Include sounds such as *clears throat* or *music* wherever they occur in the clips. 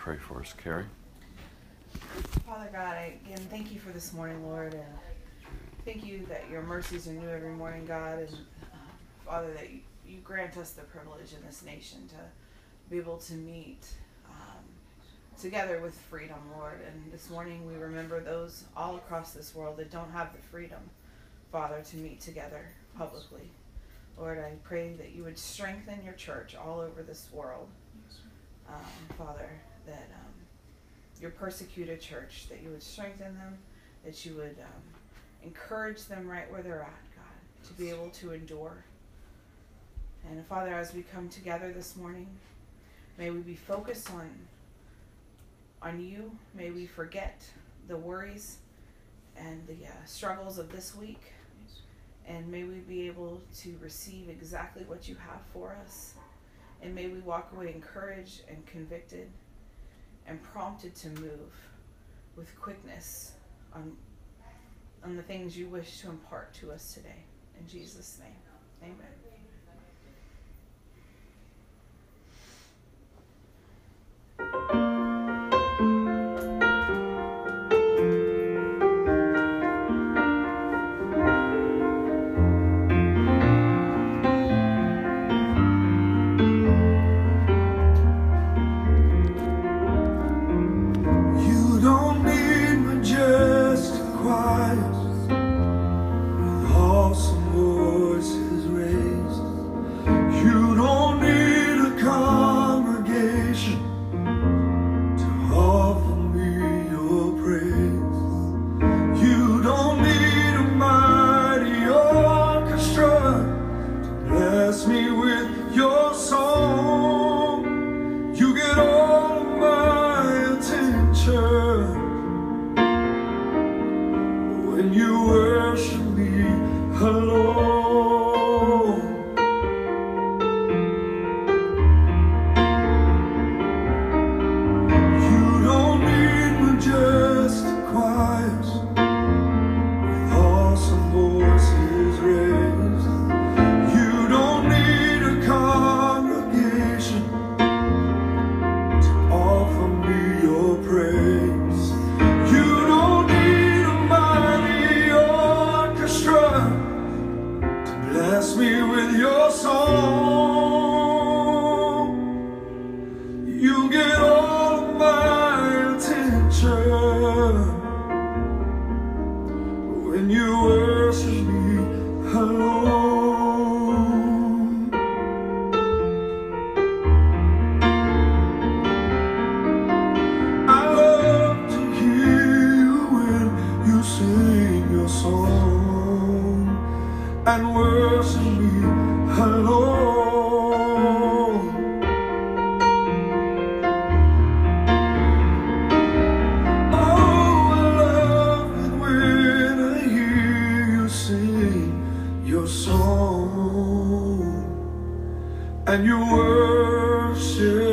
pray for us, Carrie? Father God, I again thank you for this morning, Lord, and thank you that your mercies are new every morning, God, and uh, Father that you, you grant us the privilege in this nation to be able to meet um, together with freedom, Lord. And this morning we remember those all across this world that don't have the freedom, Father, to meet together publicly. Lord, I pray that you would strengthen your church all over this world, um, Father, that um, your persecuted church, that you would strengthen them, that you would um, encourage them right where they're at, God, to be able to endure. And Father, as we come together this morning, may we be focused on on you. May we forget the worries and the uh, struggles of this week and may we be able to receive exactly what you have for us. And may we walk away encouraged and convicted and prompted to move with quickness on, on the things you wish to impart to us today. In Jesus' name, amen. joy to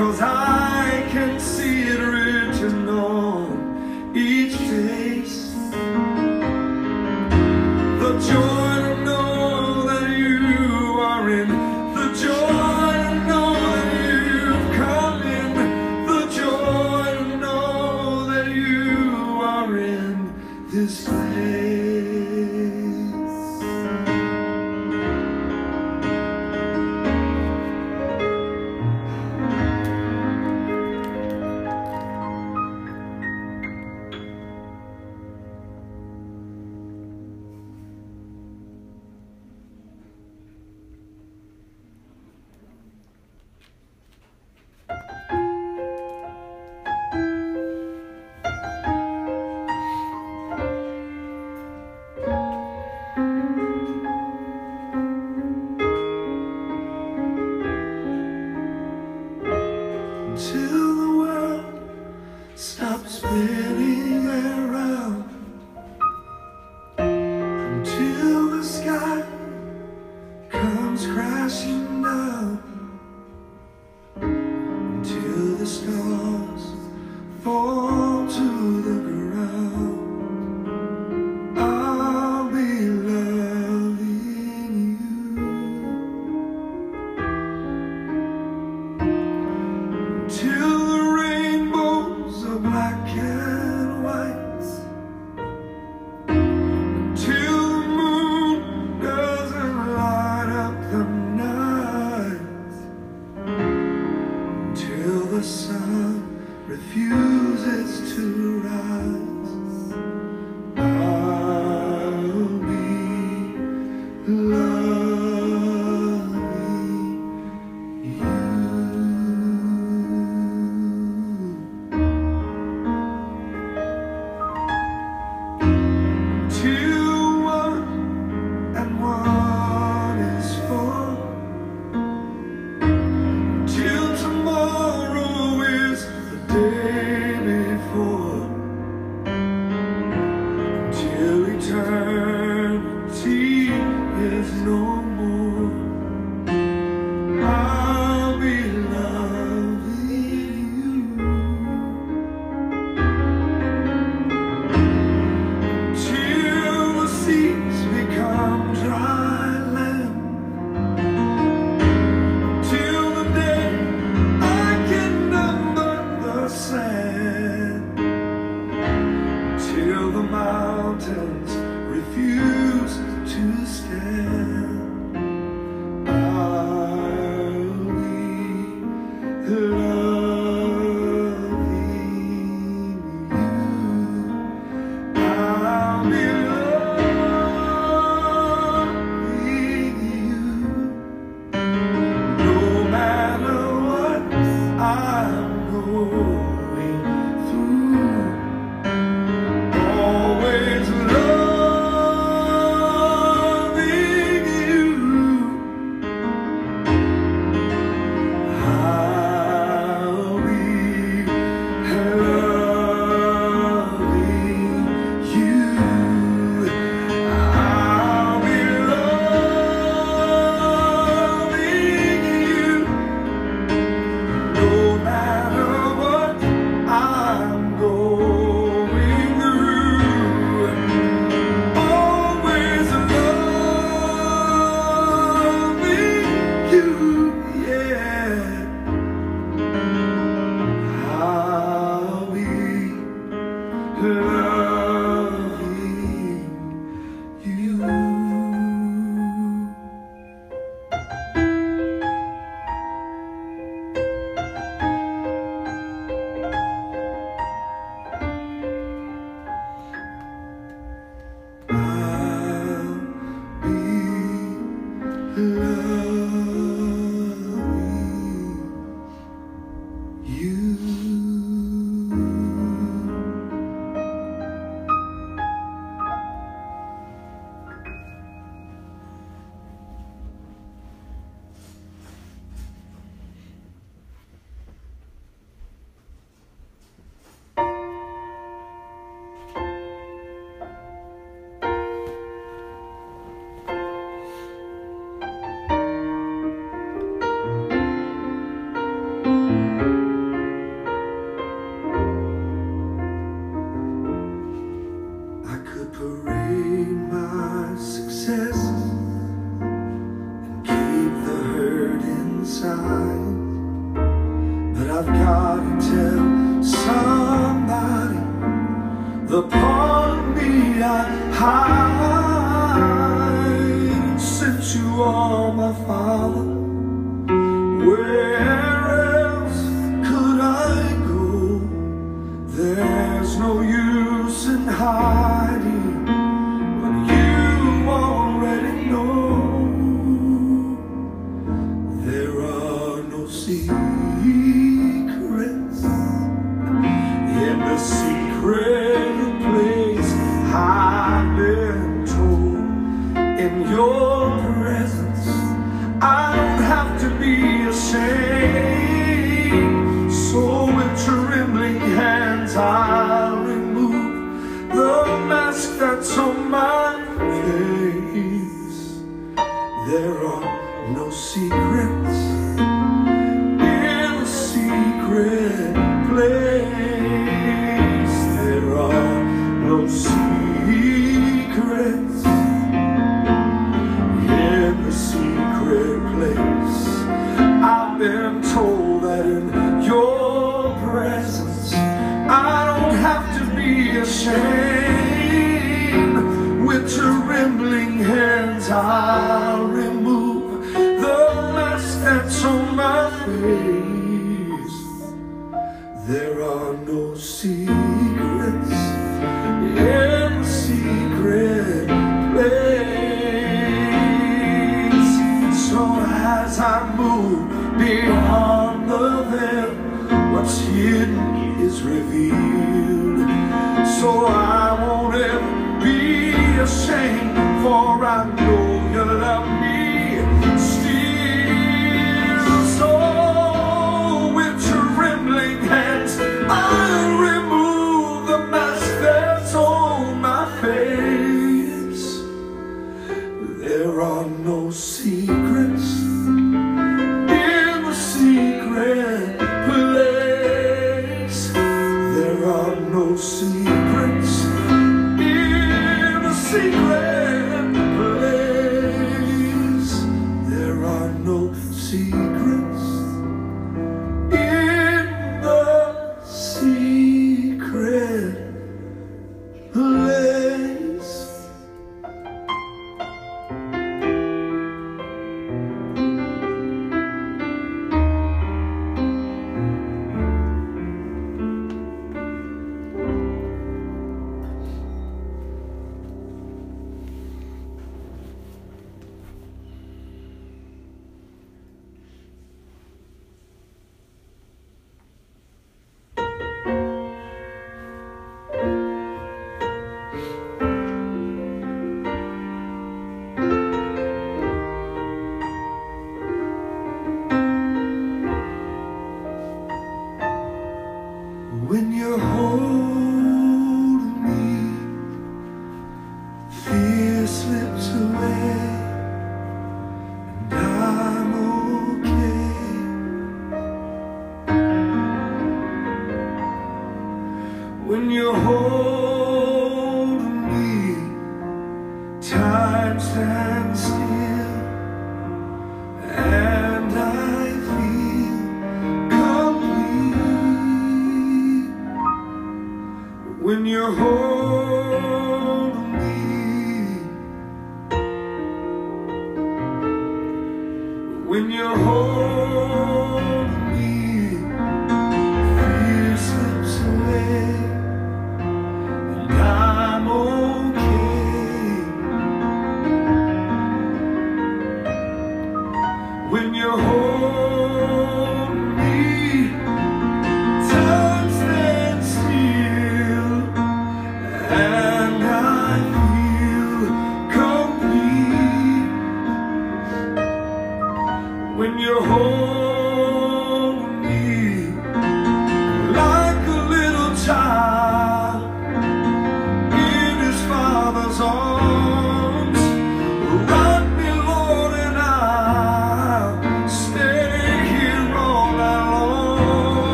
all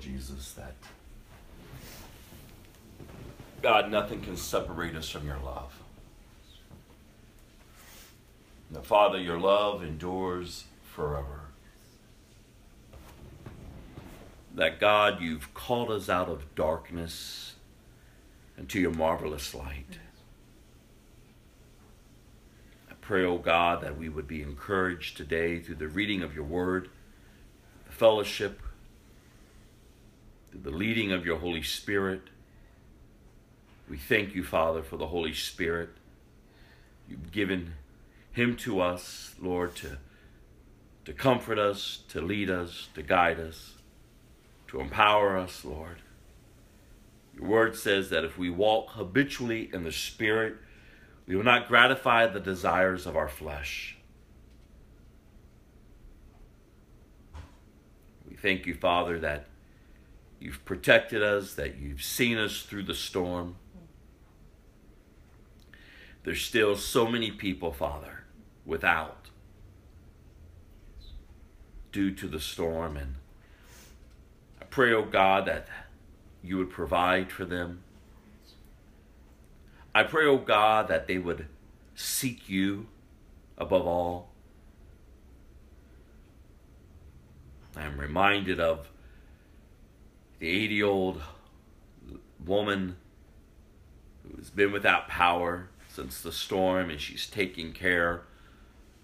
Jesus, that God, nothing can separate us from your love. Now, Father, your love endures forever. That God, you've called us out of darkness into your marvelous light. I pray, O God, that we would be encouraged today through the reading of your word, the fellowship, the leading of your Holy Spirit. We thank you, Father, for the Holy Spirit. You've given him to us, Lord, to, to comfort us, to lead us, to guide us, to empower us, Lord. Your word says that if we walk habitually in the Spirit, we will not gratify the desires of our flesh. We thank you, Father, that you've protected us, that you've seen us through the storm. There's still so many people, Father, without due to the storm. And I pray, oh God, that you would provide for them. I pray, oh God, that they would seek you above all. I am reminded of the 80 year old woman who's been without power since the storm, and she's taking care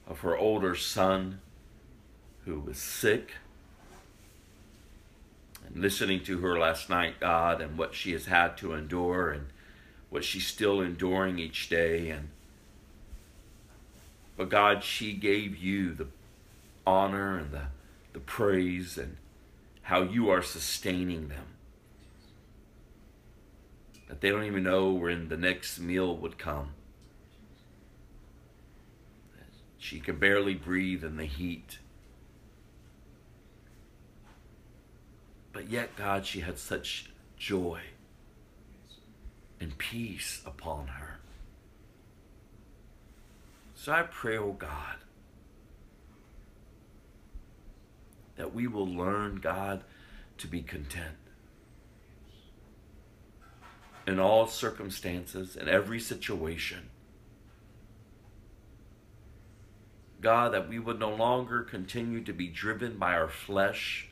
of her older son who was sick. And listening to her last night, God, and what she has had to endure and what she's still enduring each day. And but God, she gave you the honor and the, the praise and how you are sustaining them. That they don't even know when the next meal would come. She can barely breathe in the heat. But yet, God, she had such joy and peace upon her. So I pray, oh God, that we will learn, God, to be content in all circumstances, in every situation. God, that we would no longer continue to be driven by our flesh,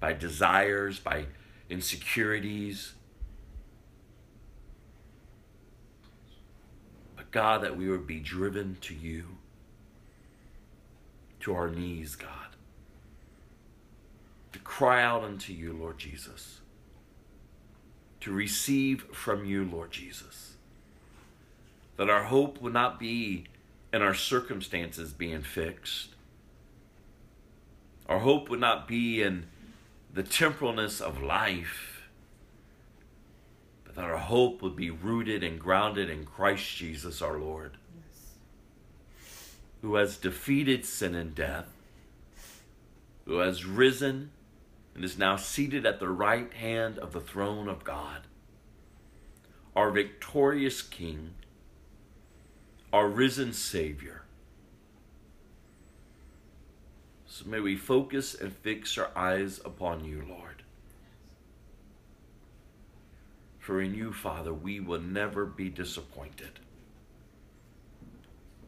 by desires, by insecurities. But God, that we would be driven to you, to our knees, God, to cry out unto you, Lord Jesus, to receive from you, Lord Jesus, that our hope would not be in our circumstances being fixed. Our hope would not be in the temporalness of life, but that our hope would be rooted and grounded in Christ Jesus our Lord, Yes. who has defeated sin and death, who has risen and is now seated at the right hand of the throne of God, our victorious King, our risen Savior. So may we focus and fix our eyes upon you, Lord. For in you, Father, we will never be disappointed.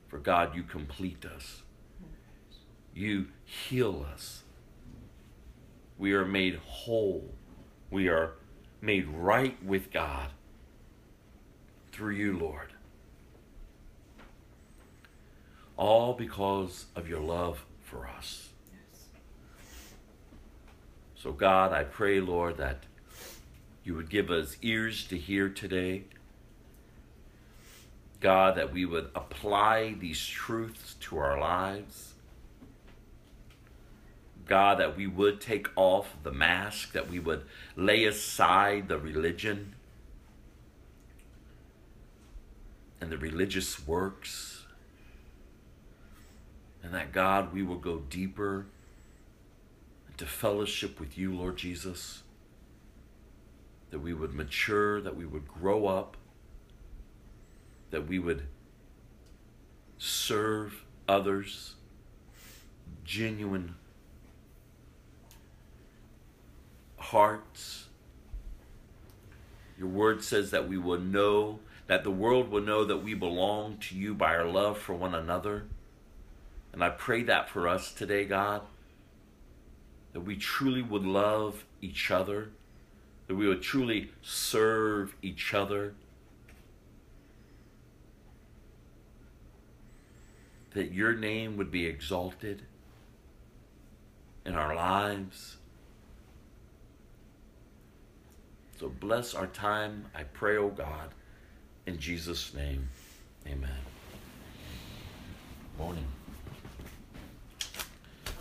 For God, you complete us, you heal us. We are made whole, we are made right with God through you, Lord. All because of your love for us. So, God, I pray, Lord, that you would give us ears to hear today. God, that we would apply these truths to our lives. God, that we would take off the mask, that we would lay aside the religion and the religious works. And that, God, we will go deeper into fellowship with you, Lord Jesus. That we would mature, that we would grow up, that we would serve others, genuine hearts. Your word says that we will know, that the world will know that we belong to you by our love for one another. And I pray that for us today, God, that we truly would love each other, that we would truly serve each other, that your name would be exalted in our lives. So bless our time, I pray, O God, in Jesus' name. Amen. Morning.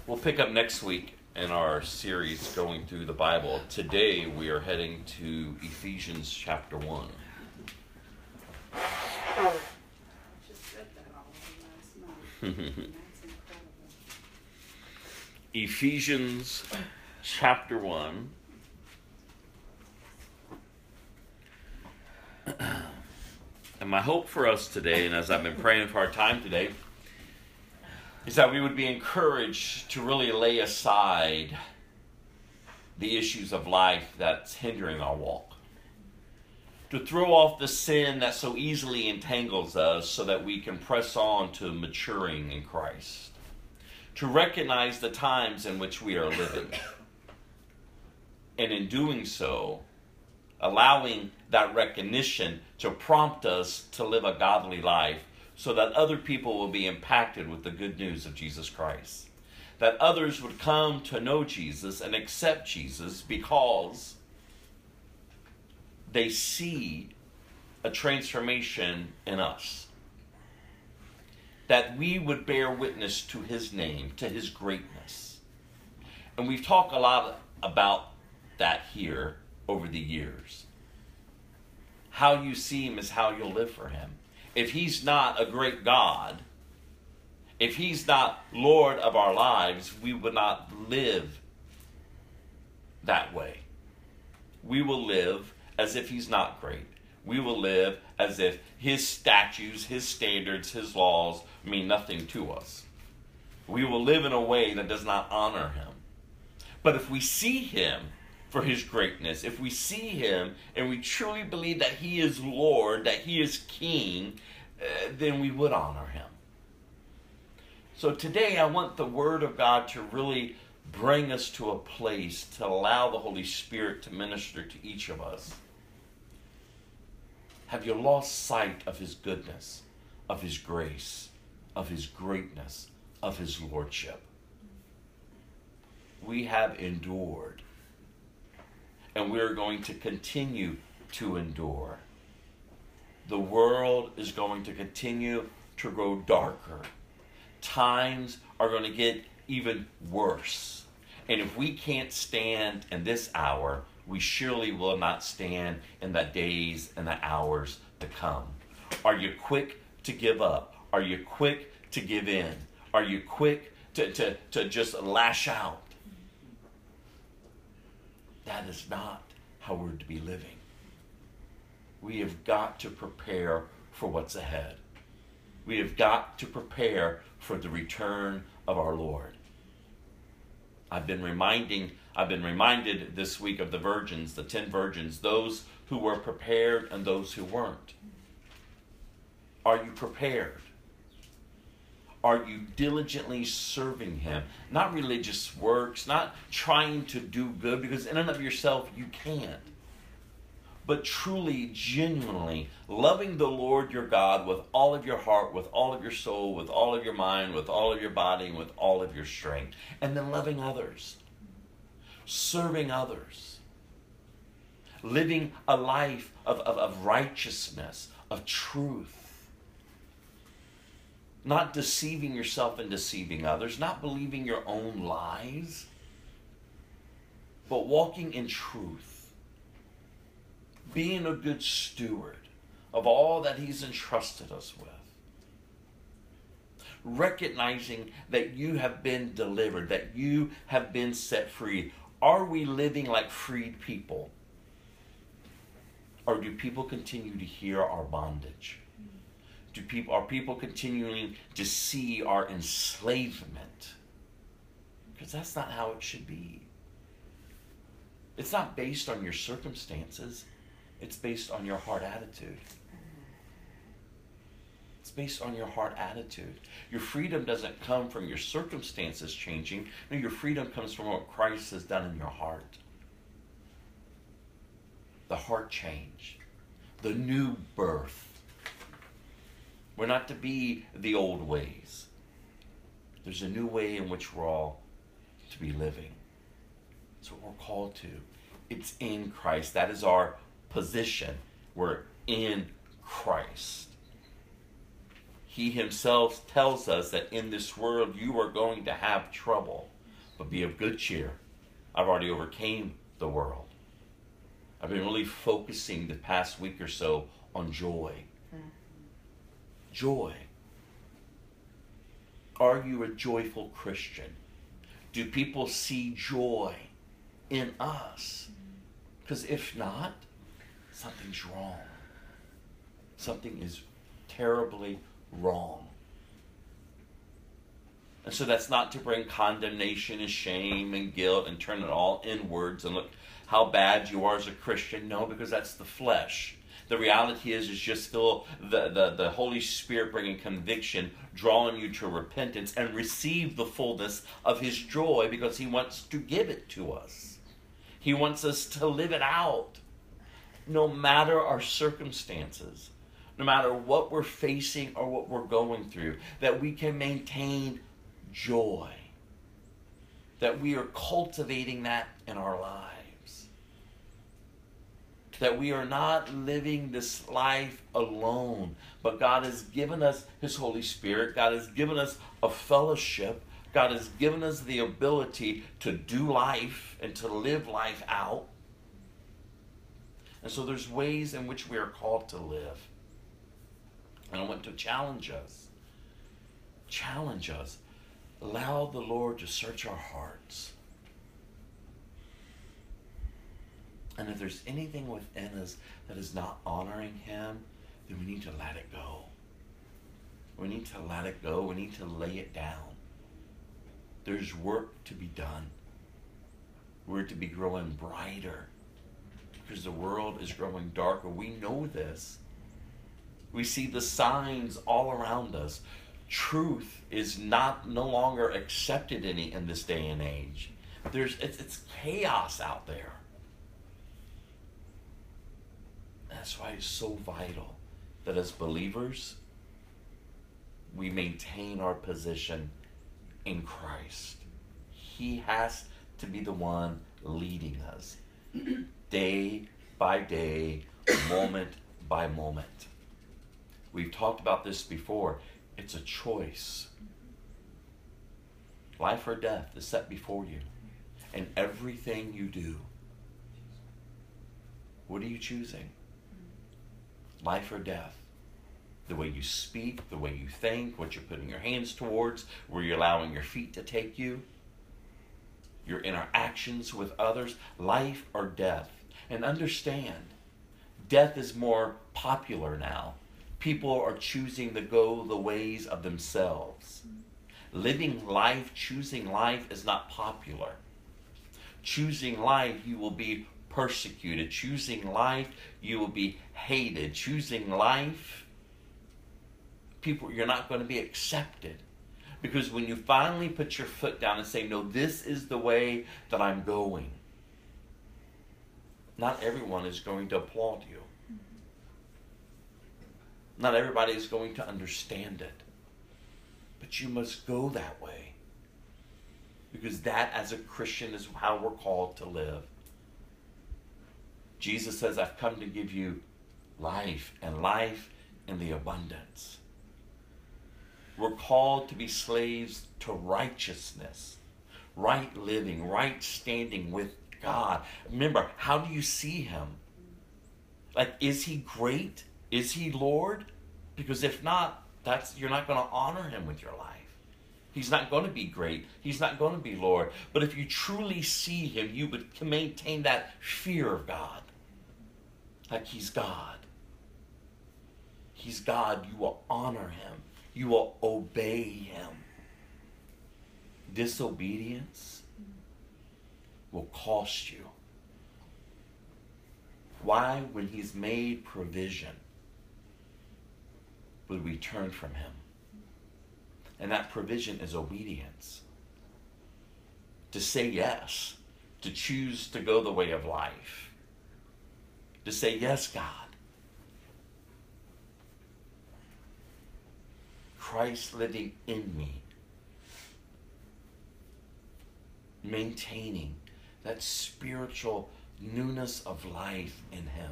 We'll pick up next week in our series going through the Bible. Today we are heading to Ephesians chapter 1. Just read that all last night. That's incredible. Ephesians chapter 1. My hope for us today, and as I've been praying for our time today, is that we would be encouraged to really lay aside the issues of life that's hindering our walk. To throw off the sin that so easily entangles us so that we can press on to maturing in Christ. To recognize the times in which we are living. And in doing so, allowing that recognition to prompt us to live a godly life so that other people will be impacted with the good news of Jesus Christ. That others would come to know Jesus and accept Jesus because they see a transformation in us. That we would bear witness to his name, to his greatness. And we've talked a lot about that here over the years. How you see him is how you'll live for him. If he's not a great God, if he's not Lord of our lives, we would not live that way. We will live as if he's not great. We will live as if his statutes, his standards, his laws mean nothing to us. We will live in a way that does not honor him. But if we see him for his greatness, if we see him and we truly believe that he is Lord, that he is King, uh, then we would honor him. So today I want the Word of God to really bring us to a place to allow the Holy Spirit to minister to each of us? Have you lost sight of His goodness, of His grace, of His greatness, of His lordship? We have endured, and we're going to continue to endure. The world is going to continue to grow darker. Times are going to get even worse. And if we can't stand in this hour, we surely will not stand in the days and the hours to come. Are you quick to give up? Are you quick to give in? Are you quick to, to, to just lash out? That is not how we're to be living. We have got to prepare for what's ahead. We have got to prepare for the return of our Lord. I've been reminding I've been reminded this week of the virgins, the 10 virgins, those who were prepared and those who weren't. Are you prepared? Are you diligently serving Him? Not religious works, not trying to do good, because in and of yourself you can't. But truly, genuinely loving the Lord your God with all of your heart, with all of your soul, with all of your mind, with all of your body, and with all of your strength. And then loving others, serving others, living a life of, of, of righteousness, of truth not deceiving yourself and deceiving others, not believing your own lies, but walking in truth, being a good steward of all that He's entrusted us with, recognizing that you have been delivered, that you have been set free. Are we living like freed people? Or do people continue to hear our bondage? Do people are people continuing to see our enslavement? Because that's not how it should be. It's not based on your circumstances. It's based on your heart attitude. It's based on your heart attitude. Your freedom doesn't come from your circumstances changing. No your freedom comes from what christ has done in your heart. The heart change. The new birth we're not to be the old ways. There's a new way in which we're all to be living. That's what we're called to. It's in Christ. That is our position. We're in Christ. He himself tells us that in this world you are going to have trouble, but be of good cheer. I've already overcame the world. I've been really focusing the past week or so on joy joy? Are you a joyful Christian? Do people see joy in us? Because if not, something's wrong. Something is terribly wrong. And so that's not to bring condemnation and shame and guilt and turn it all inwards and look how bad you are as a Christian. No, because that's the flesh. The reality is, is just still the, the, the Holy Spirit bringing conviction, drawing you to repentance and receive the fullness of His joy because He wants to give it to us. He wants us to live it out. No matter our circumstances, no matter what we're facing or what we're going through, that we can maintain joy, that we are cultivating that in our lives that we are not living this life alone, but God has given us His Holy Spirit. God has given us a fellowship. God has given us the ability to do life and to live life out. And so there's ways in which we are called to live. And I want to challenge us. Challenge us. Allow the Lord to search our hearts. And if there's anything within us that is not honoring Him, then we need to let it go. We need to let it go. We need to lay it down. There's work to be done. We're to be growing brighter because the world is growing darker. We know this. We see the signs all around us. Truth is not no longer accepted any in this day and age. There's it's, it's chaos out there. That's why it's so vital that as believers, we maintain our position in Christ. He has to be the one leading us *clears throat* day by day, moment by moment. We've talked about this before. It's a choice. Life or death is set before you. And everything you do, what are you choosing? Life or death? The way you speak, the way you think, what you're putting your hands towards, where you're allowing your feet to take you, your interactions with others, life or death. And understand, death is more popular now. People are choosing to go the ways of themselves. Living life, choosing life is not popular. Choosing life, you will be persecuted. Choosing life, you will be hated. Choosing life, people, you're not going to be accepted. Because when you finally put your foot down and say, No, this is the way that I'm going, not everyone is going to applaud you. Not everybody is going to understand it. But you must go that way. Because that, as a Christian, is how we're called to live. Jesus says, I've come to give you life and life in the abundance. We're called to be slaves to righteousness, right living, right standing with God. Remember, how do you see Him? Like, is He great? Is He Lord? Because if not, that's you're not going to honor Him with your life. He's not going to be great. He's not going to be Lord. But if you truly see Him, you would maintain that fear of God. Like He's God. He's God. You will honor Him, you will obey Him. Disobedience will cost you. Why, when He's made provision, would we turn from Him? And that provision is obedience. To say yes, to choose to go the way of life, to say, Yes, God. Christ living in me, maintaining that spiritual newness of life in Him.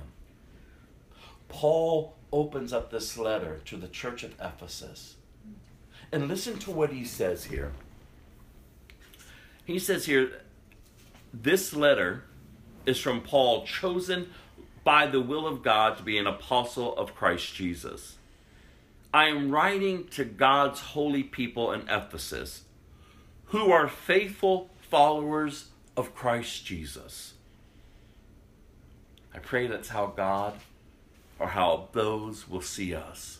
Paul opens up this letter to the church of Ephesus and listen to what he says here. He says here, this letter is from Paul, chosen by the will of God to be an apostle of Christ Jesus. I am writing to God's holy people in Ephesus who are faithful followers of Christ Jesus. I pray that's how God or how those will see us.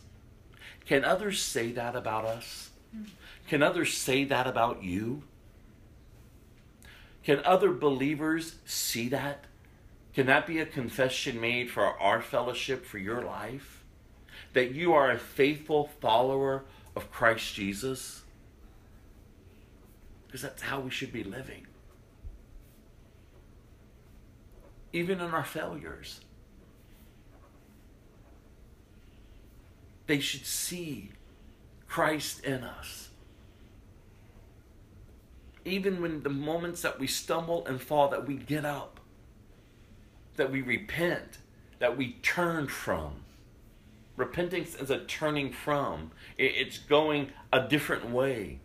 Can others say that about us? Can others say that about you? Can other believers see that? Can that be a confession made for our fellowship, for your life? That you are a faithful follower of Christ Jesus? Because that's how we should be living. Even in our failures. They should see Christ in us. Even when the moments that we stumble and fall, that we get up, that we repent, that we turn from. Repentance is a turning from, it's going a different way.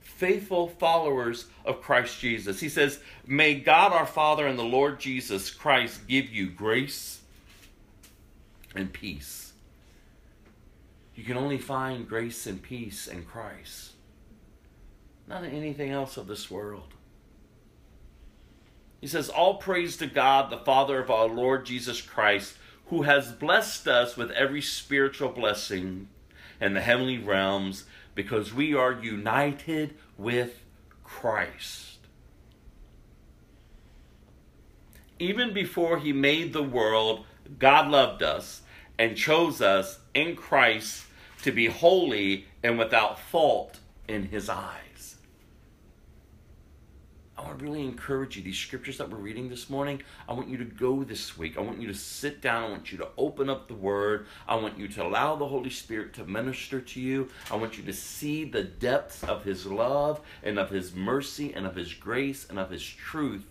Faithful followers of Christ Jesus. He says, May God our Father and the Lord Jesus Christ give you grace and peace. You can only find grace and peace in Christ, not in anything else of this world. He says, All praise to God, the Father of our Lord Jesus Christ, who has blessed us with every spiritual blessing in the heavenly realms because we are united with Christ. Even before he made the world, God loved us and chose us in Christ to be holy and without fault in his eyes. I want to really encourage you. These scriptures that we're reading this morning, I want you to go this week. I want you to sit down. I want you to open up the Word. I want you to allow the Holy Spirit to minister to you. I want you to see the depths of His love and of His mercy and of His grace and of His truth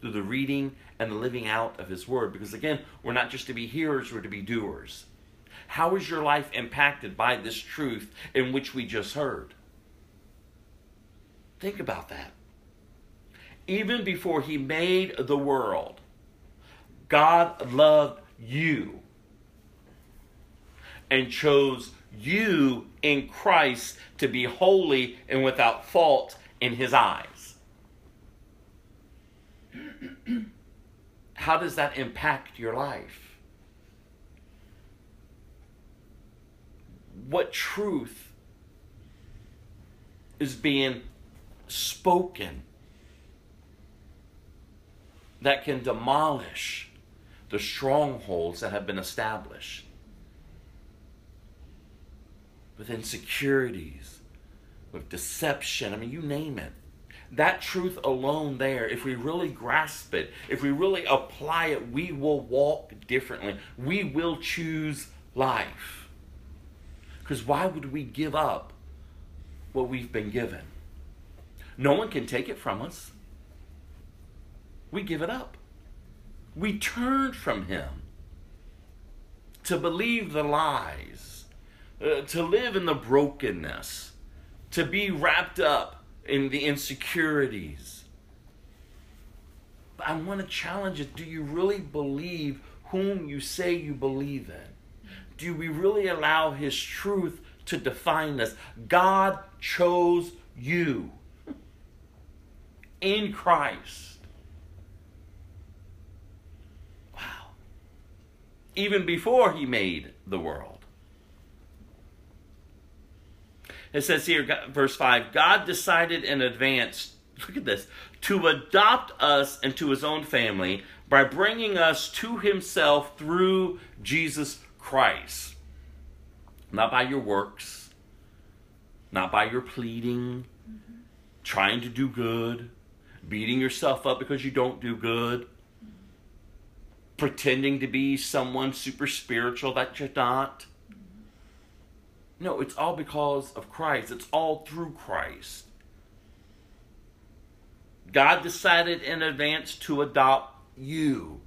through the reading and the living out of His Word. Because again, we're not just to be hearers, we're to be doers. How is your life impacted by this truth in which we just heard? Think about that even before he made the world, God loved you and chose you in Christ to be holy and without fault in his eyes. How does that impact your life? What truth is being spoken that can demolish the strongholds that have been established with insecurities, with deception. I mean, you name it. That truth alone, there, if we really grasp it, if we really apply it, we will walk differently. We will choose life. Because why would we give up what we've been given? No one can take it from us we give it up. We turn from Him to believe the lies, uh, to live in the brokenness, to be wrapped up in the insecurities. But I want to challenge it. Do you really believe whom you say you believe in? Do we really allow His truth to define us? God chose you in Christ. Even before he made the world. It says here, verse 5 God decided in advance, *laughs* look at this, to adopt us into his own family by bringing us to himself through Jesus Christ. Not by your works, not by your pleading, mm-hmm. trying to do good, beating yourself up because you don't do good pretending to be someone super spiritual that you're not. No, it's all because of Christ. It's all through Christ. God decided in advance to adopt you.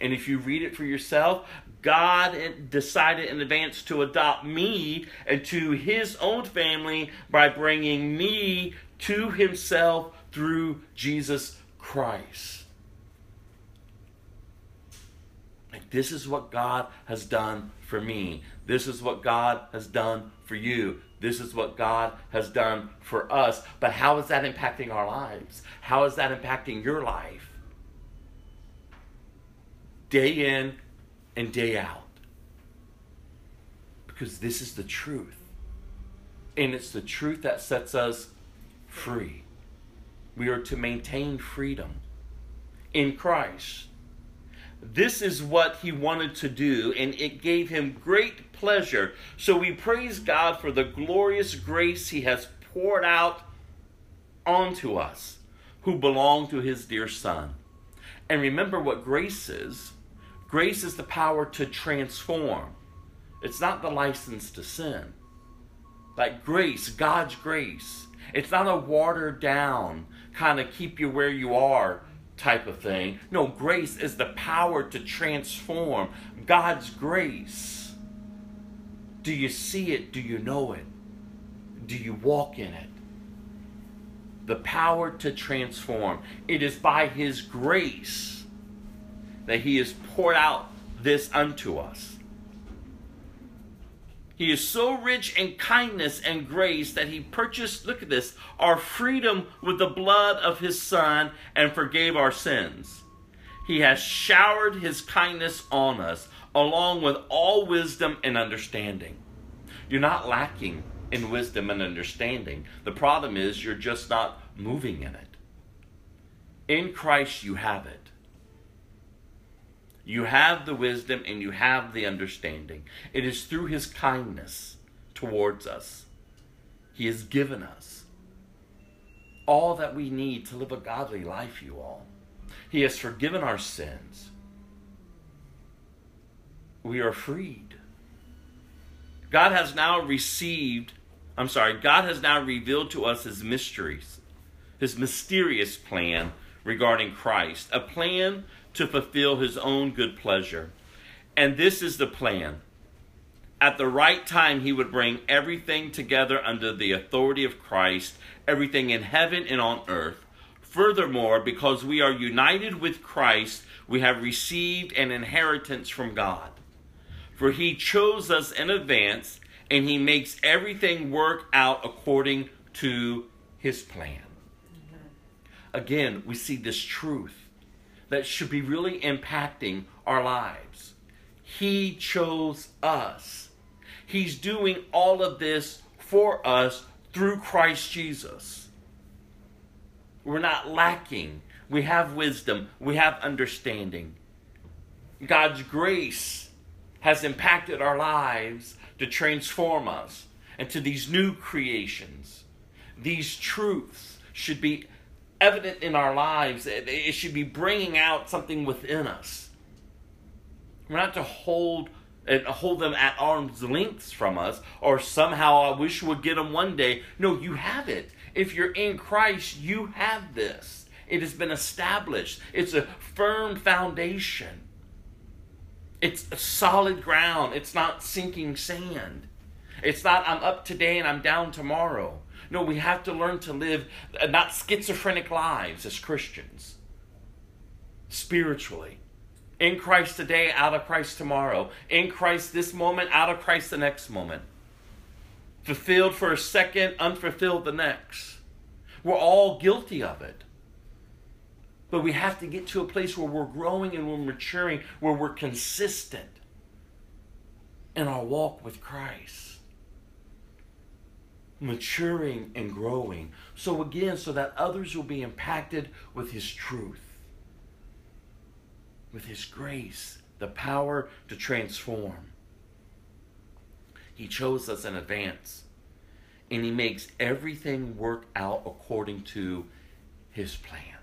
And if you read it for yourself, God decided in advance to adopt me into his own family by bringing me to himself through Jesus Christ. This is what God has done for me. This is what God has done for you. This is what God has done for us. But how is that impacting our lives? How is that impacting your life? Day in and day out. Because this is the truth. And it's the truth that sets us free. We are to maintain freedom in Christ. This is what he wanted to do, and it gave him great pleasure. So we praise God for the glorious grace he has poured out onto us who belong to his dear Son. And remember what grace is grace is the power to transform, it's not the license to sin. Like grace, God's grace. It's not a watered down, kind of keep you where you are type of thing. No, grace is the power to transform. God's grace. Do you see it? Do you know it? Do you walk in it? The power to transform. It is by His grace that He has poured out this unto us. He is so rich in kindness and grace that he purchased, look at this, our freedom with the blood of his Son and forgave our sins. He has showered his kindness on us, along with all wisdom and understanding. You're not lacking in wisdom and understanding. The problem is you're just not moving in it. In Christ, you have it. You have the wisdom and you have the understanding. It is through his kindness towards us. He has given us all that we need to live a godly life, you all. He has forgiven our sins. We are freed. God has now received, I'm sorry, God has now revealed to us his mysteries, his mysterious plan regarding Christ, a plan to fulfill his own good pleasure. And this is the plan. At the right time, he would bring everything together under the authority of Christ, everything in heaven and on earth. Furthermore, because we are united with Christ, we have received an inheritance from God. For he chose us in advance, and he makes everything work out according to his plan. Again, we see this truth that should be really impacting our lives. He chose us. He's doing all of this for us through Christ Jesus. We're not lacking. We have wisdom, we have understanding. God's grace has impacted our lives to transform us into these new creations. These truths should be evident in our lives. It, it should be bringing out something within us. We're not to hold and hold them at arm's length from us, or somehow I wish we would get them one day. No, you have it. If you're in Christ, you have this. It has been established. It's a firm foundation. It's a solid ground. It's not sinking sand. It's not I'm up today and I'm down tomorrow. No, we have to learn to live uh, not schizophrenic lives as Christians. Spiritually. In Christ today, out of Christ tomorrow. In Christ this moment, out of Christ the next moment. Fulfilled for a second, unfulfilled the next. We're all guilty of it. But we have to get to a place where we're growing and we're maturing, where we're consistent in our walk with Christ. Maturing and growing. So, again, so that others will be impacted with His truth, with His grace, the power to transform. He chose us in advance, and He makes everything work out according to His plan.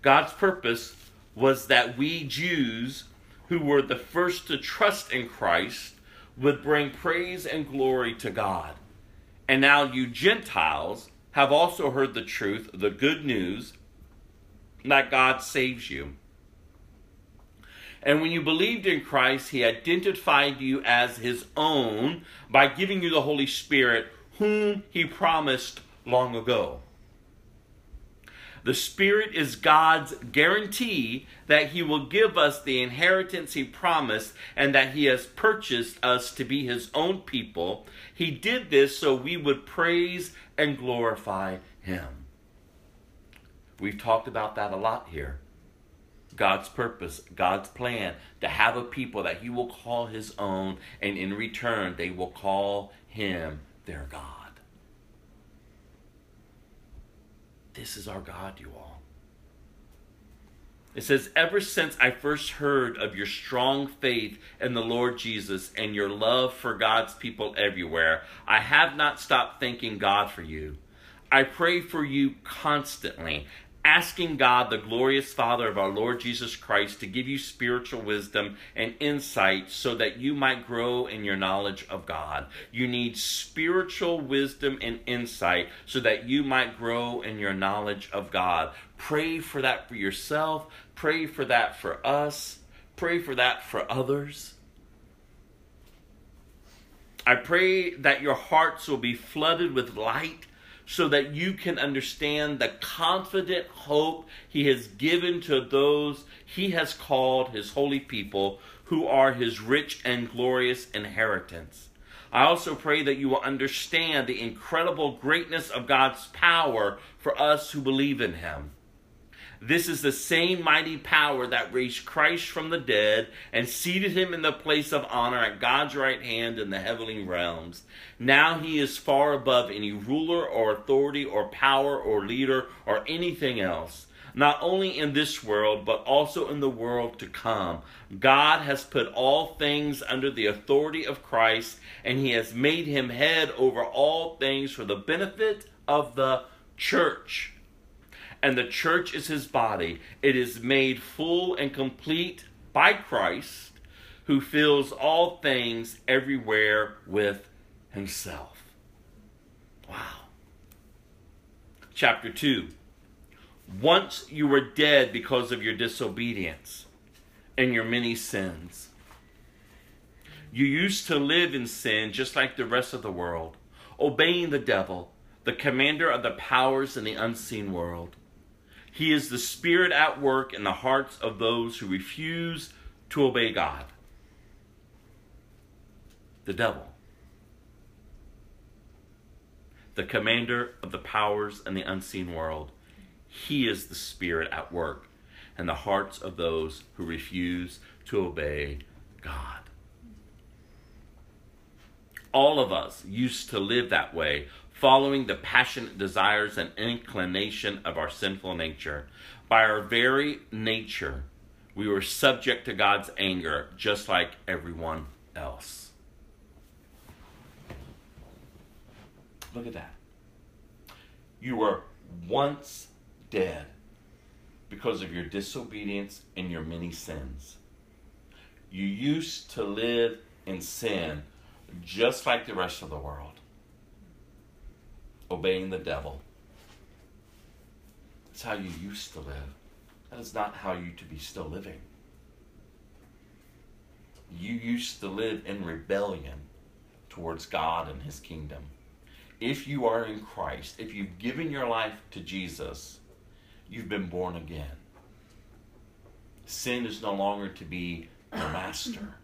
God's purpose was that we Jews, who were the first to trust in Christ, would bring praise and glory to God. And now you Gentiles have also heard the truth, the good news, that God saves you. And when you believed in Christ, He identified you as His own by giving you the Holy Spirit, whom He promised long ago. The Spirit is God's guarantee that He will give us the inheritance He promised and that He has purchased us to be His own people. He did this so we would praise and glorify Him. We've talked about that a lot here. God's purpose, God's plan to have a people that He will call His own, and in return, they will call Him their God. This is our God, you all. It says, Ever since I first heard of your strong faith in the Lord Jesus and your love for God's people everywhere, I have not stopped thanking God for you. I pray for you constantly, asking God, the glorious Father of our Lord Jesus Christ, to give you spiritual wisdom and insight so that you might grow in your knowledge of God. You need spiritual wisdom and insight so that you might grow in your knowledge of God. Pray for that for yourself, pray for that for us, pray for that for others. I pray that your hearts will be flooded with light so that you can understand the confident hope he has given to those he has called his holy people who are his rich and glorious inheritance. I also pray that you will understand the incredible greatness of God's power for us who believe in him. This is the same mighty power that raised Christ from the dead and seated him in the place of honor at God's right hand in the heavenly realms. Now he is far above any ruler or authority or power or leader or anything else, not only in this world, but also in the world to come. God has put all things under the authority of Christ, and he has made him head over all things for the benefit of the church. And the church is his body. It is made full and complete by Christ, who fills all things everywhere with himself. Wow. Chapter 2. Once you were dead because of your disobedience and your many sins. You used to live in sin just like the rest of the world, obeying the devil, the commander of the powers in the unseen world. He is the spirit at work in the hearts of those who refuse to obey God. The devil. The commander of the powers and the unseen world. He is the spirit at work in the hearts of those who refuse to obey God. All of us used to live that way, following the passionate desires and inclination of our sinful nature. By our very nature, we were subject to God's anger just like everyone else. Look at that. You were once dead because of your disobedience and your many sins. You used to live in sin just like the rest of the world, obeying the devil. That's how you used to live. That is not how you to be still living. You used to live in rebellion towards God and his kingdom. If you are in Christ, if you've given your life to Jesus, you've been born again. Sin is no longer to be your master.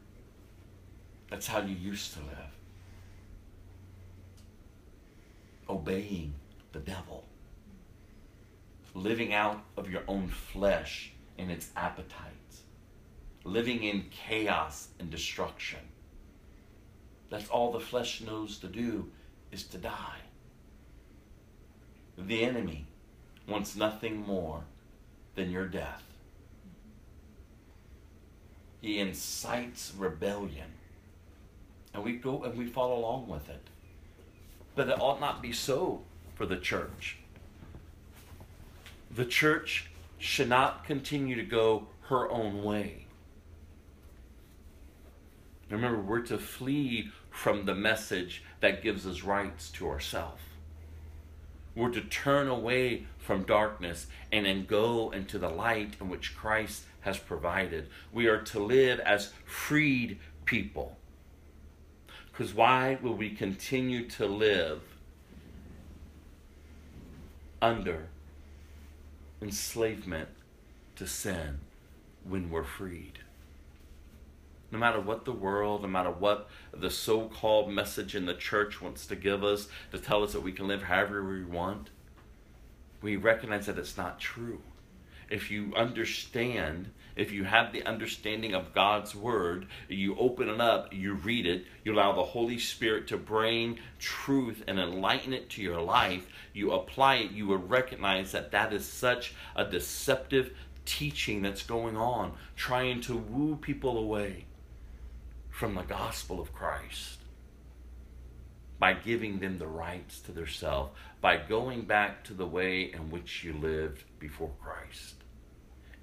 That's how you used to live. Obeying the devil. Living out of your own flesh and its appetites. Living in chaos and destruction. That's all the flesh knows to do is to die. The enemy wants nothing more than your death. He incites rebellion. And we go and we follow along with it. But it ought not be so for the church. The church should not continue to go her own way. Remember, we're to flee from the message that gives us rights to ourselves. We're to turn away from darkness and then go into the light in which Christ has provided. We are to live as freed people. Because why will we continue to live under enslavement to sin when we're freed? No matter what the world, no matter what the so called message in the church wants to give us to tell us that we can live however we want, we recognize that it's not true. If you understand, if you have the understanding of God's Word, you open it up, you read it, you allow the Holy Spirit to bring truth and enlighten it to your life, you apply it, you will recognize that that is such a deceptive teaching that's going on, trying to woo people away from the gospel of Christ by giving them the rights to their self, by going back to the way in which you lived before Christ.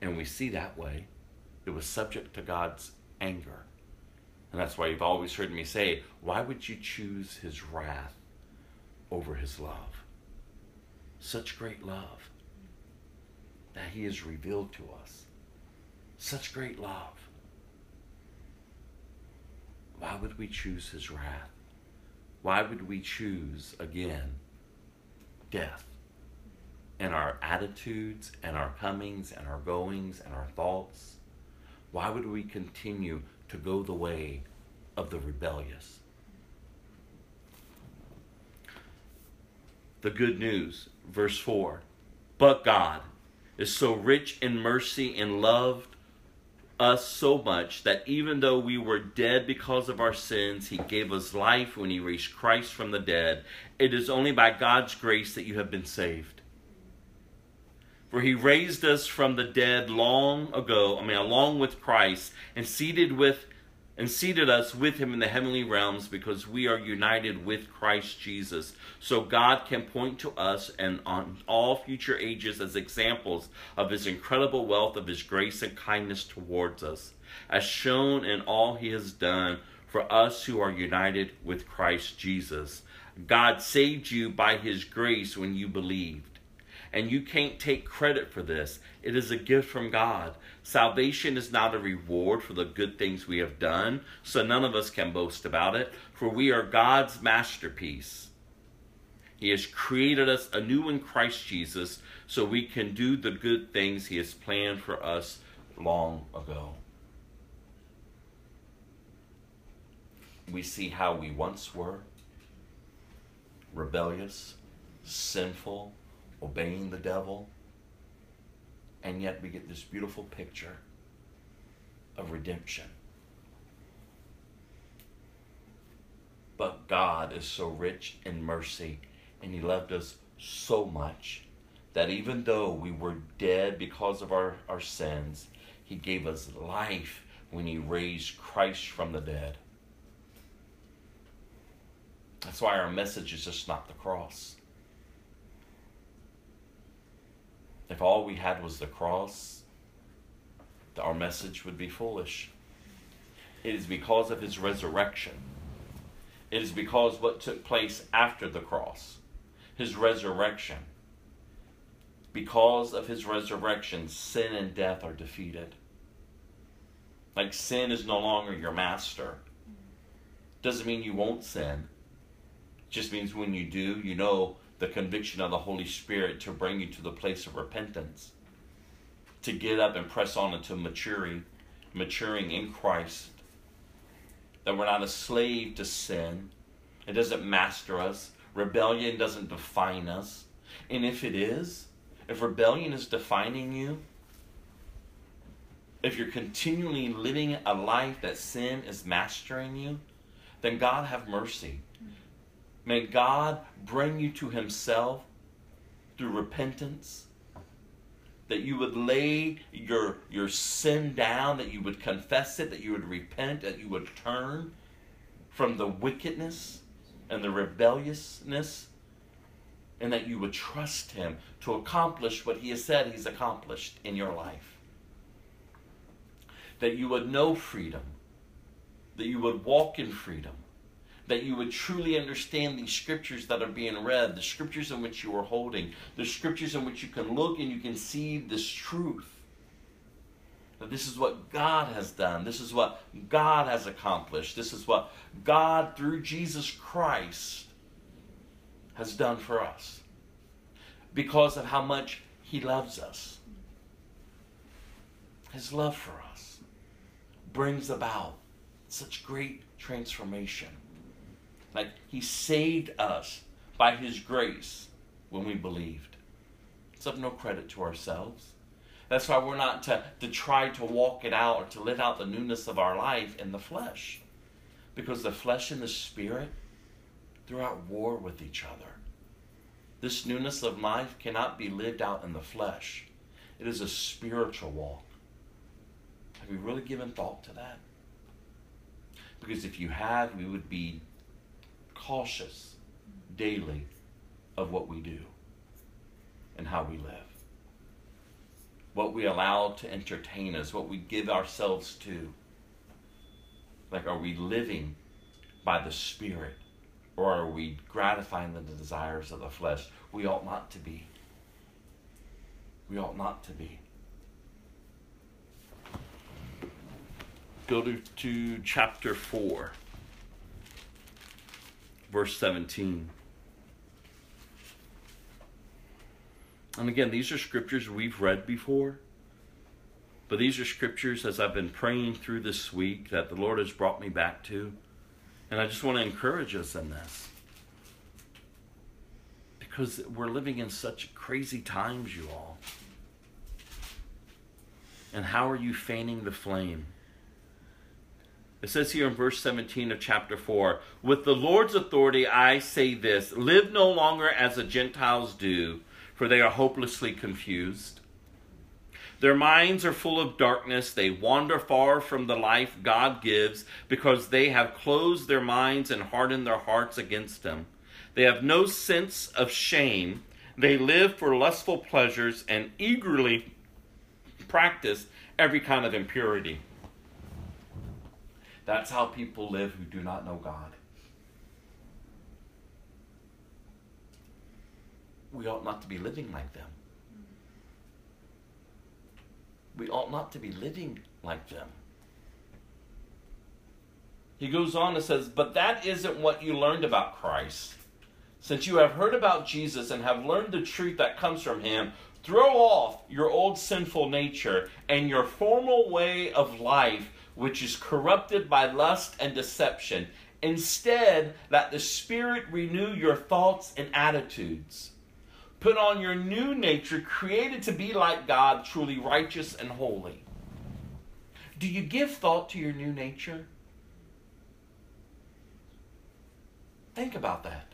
And we see that way. It was subject to God's anger. And that's why you've always heard me say, why would you choose his wrath over his love? Such great love that he has revealed to us. Such great love. Why would we choose his wrath? Why would we choose again death? And our attitudes and our comings and our goings and our thoughts? Why would we continue to go the way of the rebellious? The good news, verse 4 But God is so rich in mercy and loved us so much that even though we were dead because of our sins, He gave us life when He raised Christ from the dead. It is only by God's grace that you have been saved. For He raised us from the dead long ago, I mean, along with Christ, and seated with and seated us with him in the heavenly realms because we are united with Christ Jesus. So God can point to us and on all future ages as examples of his incredible wealth of his grace and kindness towards us, as shown in all he has done for us who are united with Christ Jesus. God saved you by his grace when you believed. And you can't take credit for this. It is a gift from God. Salvation is not a reward for the good things we have done, so none of us can boast about it, for we are God's masterpiece. He has created us anew in Christ Jesus so we can do the good things He has planned for us long ago. We see how we once were rebellious, sinful, obeying the devil, and yet we get this beautiful picture of redemption. But God is so rich in mercy, and He loved us so much that even though we were dead because of our, our sins, He gave us life when He raised Christ from the dead. That's why our message is just not the cross. If all we had was the cross, our message would be foolish. It is because of his resurrection. It is because what took place after the cross, his resurrection. Because of his resurrection, sin and death are defeated. Like sin is no longer your master. Doesn't mean you won't sin. Just means when you do, you know the conviction of the Holy Spirit to bring you to the place of repentance, to get up and press on into maturing, maturing in Christ. That we're not a slave to sin. It doesn't master us. Rebellion doesn't define us. And if it is, if rebellion is defining you, if you're continually living a life that sin is mastering you, then God have mercy May God bring you to Himself through repentance. That you would lay your, your sin down, that you would confess it, that you would repent, that you would turn from the wickedness and the rebelliousness, and that you would trust Him to accomplish what He has said He's accomplished in your life. That you would know freedom, that you would walk in freedom that you would truly understand these scriptures that are being read, the scriptures in which you are holding, the scriptures in which you can look and you can see this truth. That this is what God has done. This is what God has accomplished. This is what God, through Jesus Christ, has done for us. Because of how much He loves us. His love for us brings about such great transformation. Like he saved us by his grace when we believed. It's of no credit to ourselves. That's why we're not to, to try to walk it out or to live out the newness of our life in the flesh. Because the flesh and the spirit, they're at war with each other. This newness of life cannot be lived out in the flesh. It is a spiritual walk. Have you really given thought to that? Because if you have, we would be cautious daily of what we do and how we live. What we allow to entertain us, what we give ourselves to. Like, are we living by the Spirit or are we gratifying the desires of the flesh? We ought not to be. We ought not to be. Go to, to chapter 4 verse 17. And again, these are scriptures we've read before. But these are scriptures as I've been praying through this week that the Lord has brought me back to. And I just want to encourage us in this. Because we're living in such crazy times, you all. And how are you fanning the flame? It says here in verse 17 of chapter 4 With the Lord's authority, I say this live no longer as the Gentiles do, for they are hopelessly confused. Their minds are full of darkness. They wander far from the life God gives because they have closed their minds and hardened their hearts against Him. They have no sense of shame. They live for lustful pleasures and eagerly practice every kind of impurity. That's how people live who do not know God. We ought not to be living like them. We ought not to be living like them. He goes on and says, But that isn't what you learned about Christ. Since you have heard about Jesus and have learned the truth that comes from him, throw off your old sinful nature and your formal way of life, which is corrupted by lust and deception. Instead, let the Spirit renew your thoughts and attitudes. Put on your new nature, created to be like God, truly righteous and holy. Do you give thought to your new nature? Think about that.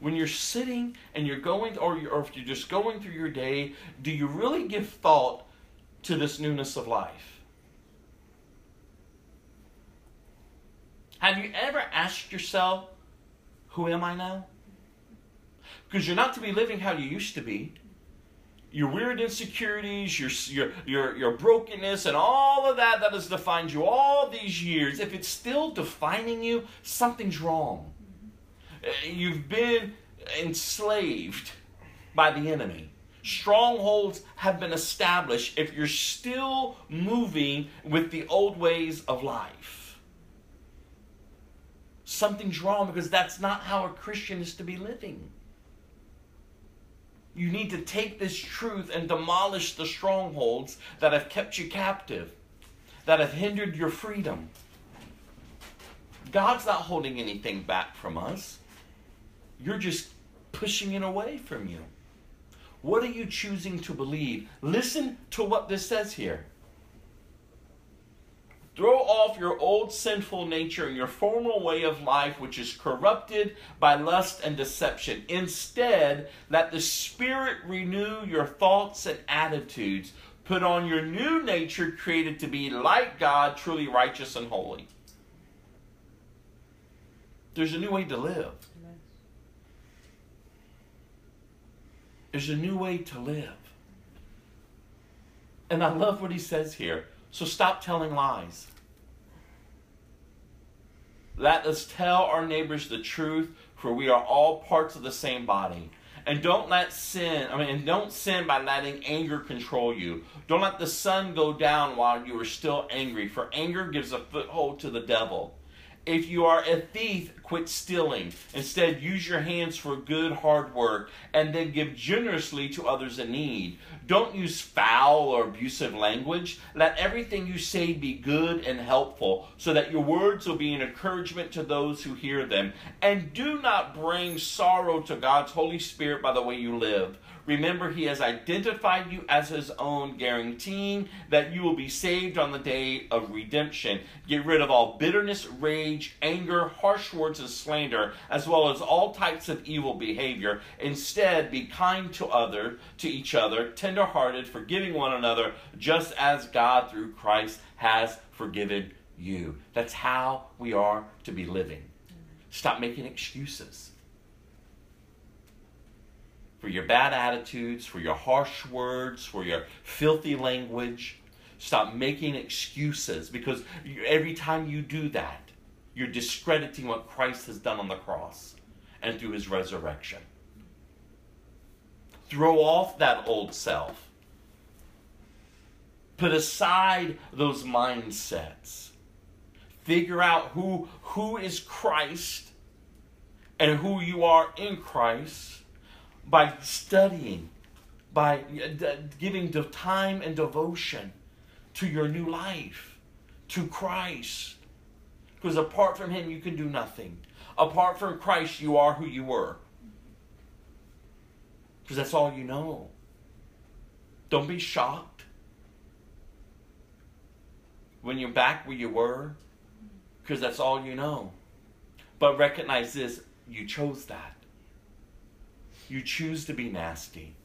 When you're sitting and you're going, or, you're, or if you're just going through your day, do you really give thought to this newness of life? Have you ever asked yourself, Who am I now? Because you're not to be living how you used to be. Your weird insecurities, your, your, your, your brokenness, and all of that that has defined you all these years, if it's still defining you, something's wrong. Uh, You've been enslaved by the enemy. Strongholds have been established if you're still moving with the old ways of life. Something's wrong because that's not how a Christian is to be living. You need to take this truth and demolish the strongholds that have kept you captive, that have hindered your freedom. God's not holding anything back from us. You're just pushing it away from you. What are you choosing to believe? Listen to what this says here. Throw off your old sinful nature and your former way of life, which is corrupted by lust and deception. Instead, let the Spirit renew your thoughts and attitudes. Put on your new nature, created to be like God, truly righteous and holy. There's a new way to live. There's a new way to live. And I love what he says here. So stop telling lies. Let us tell our neighbors the truth, for we are all parts of the same body. And don't let sin, I mean, and don't sin by letting anger control you. Don't let the sun go down while you are still angry, for anger gives a foothold to the devil. If you are a thief, quit stealing. Instead, use your hands for good, hard work, and then give generously to others in need. Don't use foul or abusive language. Let everything you say be good and helpful, so that your words will be an encouragement to those who hear them. And do not bring sorrow to God's Holy Spirit by the way you live. Remember, He has identified you as His own, guaranteeing that you will be saved on the day of redemption. Get rid of all bitterness, rage, anger, harsh words, and slander, as well as all types of evil behavior. Instead, be kind to other, to each other, tender-hearted, forgiving one another, just as God through Christ has forgiven you. That's how we are to be living. Stop making excuses for your bad attitudes, for your harsh words, for your filthy language. Stop making excuses because every time you do that, you're discrediting what Christ has done on the cross and through his resurrection. Throw off that old self. Put aside those mindsets. Figure out who, who is Christ and who you are in Christ by studying, by uh, giving the time and devotion to your new life, to Christ. Because apart from Him, you can do nothing. Apart from Christ, you are who you were. Because that's all you know. Don't be shocked when you're back where you were, because that's all you know. But recognize this you chose that. You choose to be nasty.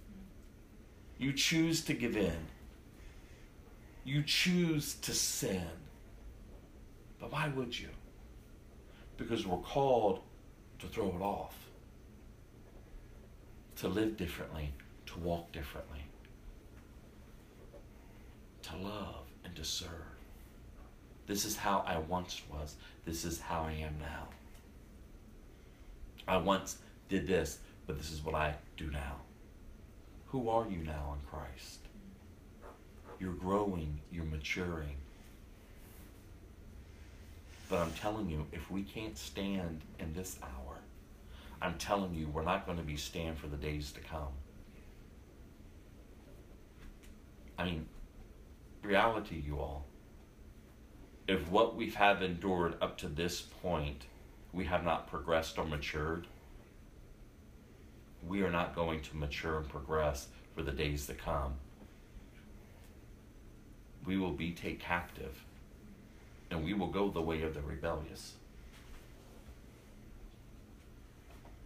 You choose to give in. You choose to sin. But why would you? Because we're called to throw it off, to live differently, to walk differently, to love and to serve. This is how I once was. This is how I am now. I once did this, but this is what I do now. Who are you now in Christ? You're growing, you're maturing. But I'm telling you, if we can't stand in this hour, I'm telling you, we're not going to be stand for the days to come. I mean, reality, you all. If what we have endured up to this point, we have not progressed or matured, we are not going to mature and progress for the days to come. We will be taken captive, and we will go the way of the rebellious.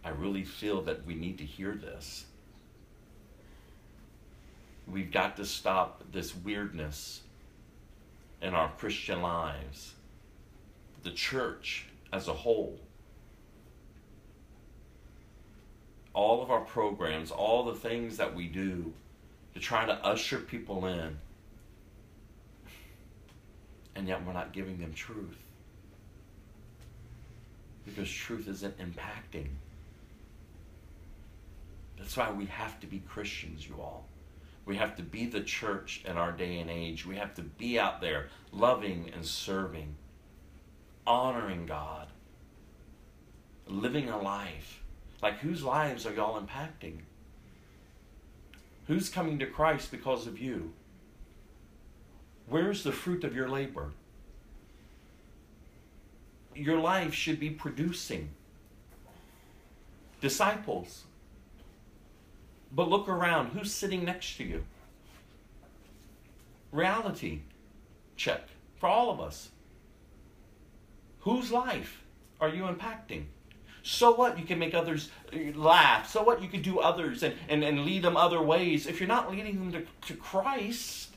I really feel that we need to hear this. We've got to stop this weirdness in our Christian lives, the church as a whole. All of our programs, all the things that we do to try to usher people in, and yet we're not giving them truth. Because truth isn't impacting. That's why we have to be Christians, you all. We have to be the church in our day and age. We have to be out there loving and serving, honoring God, living a life. Like, whose lives are y'all impacting? Who's coming to Christ because of you? Where's the fruit of your labor? Your life should be producing disciples. But look around. Who's sitting next to you? Reality check for all of us. Whose life are you impacting? So what? You can make others uh, laugh. So what? You can do others and, and, and lead them other ways. If you're not leading them to, to Christ,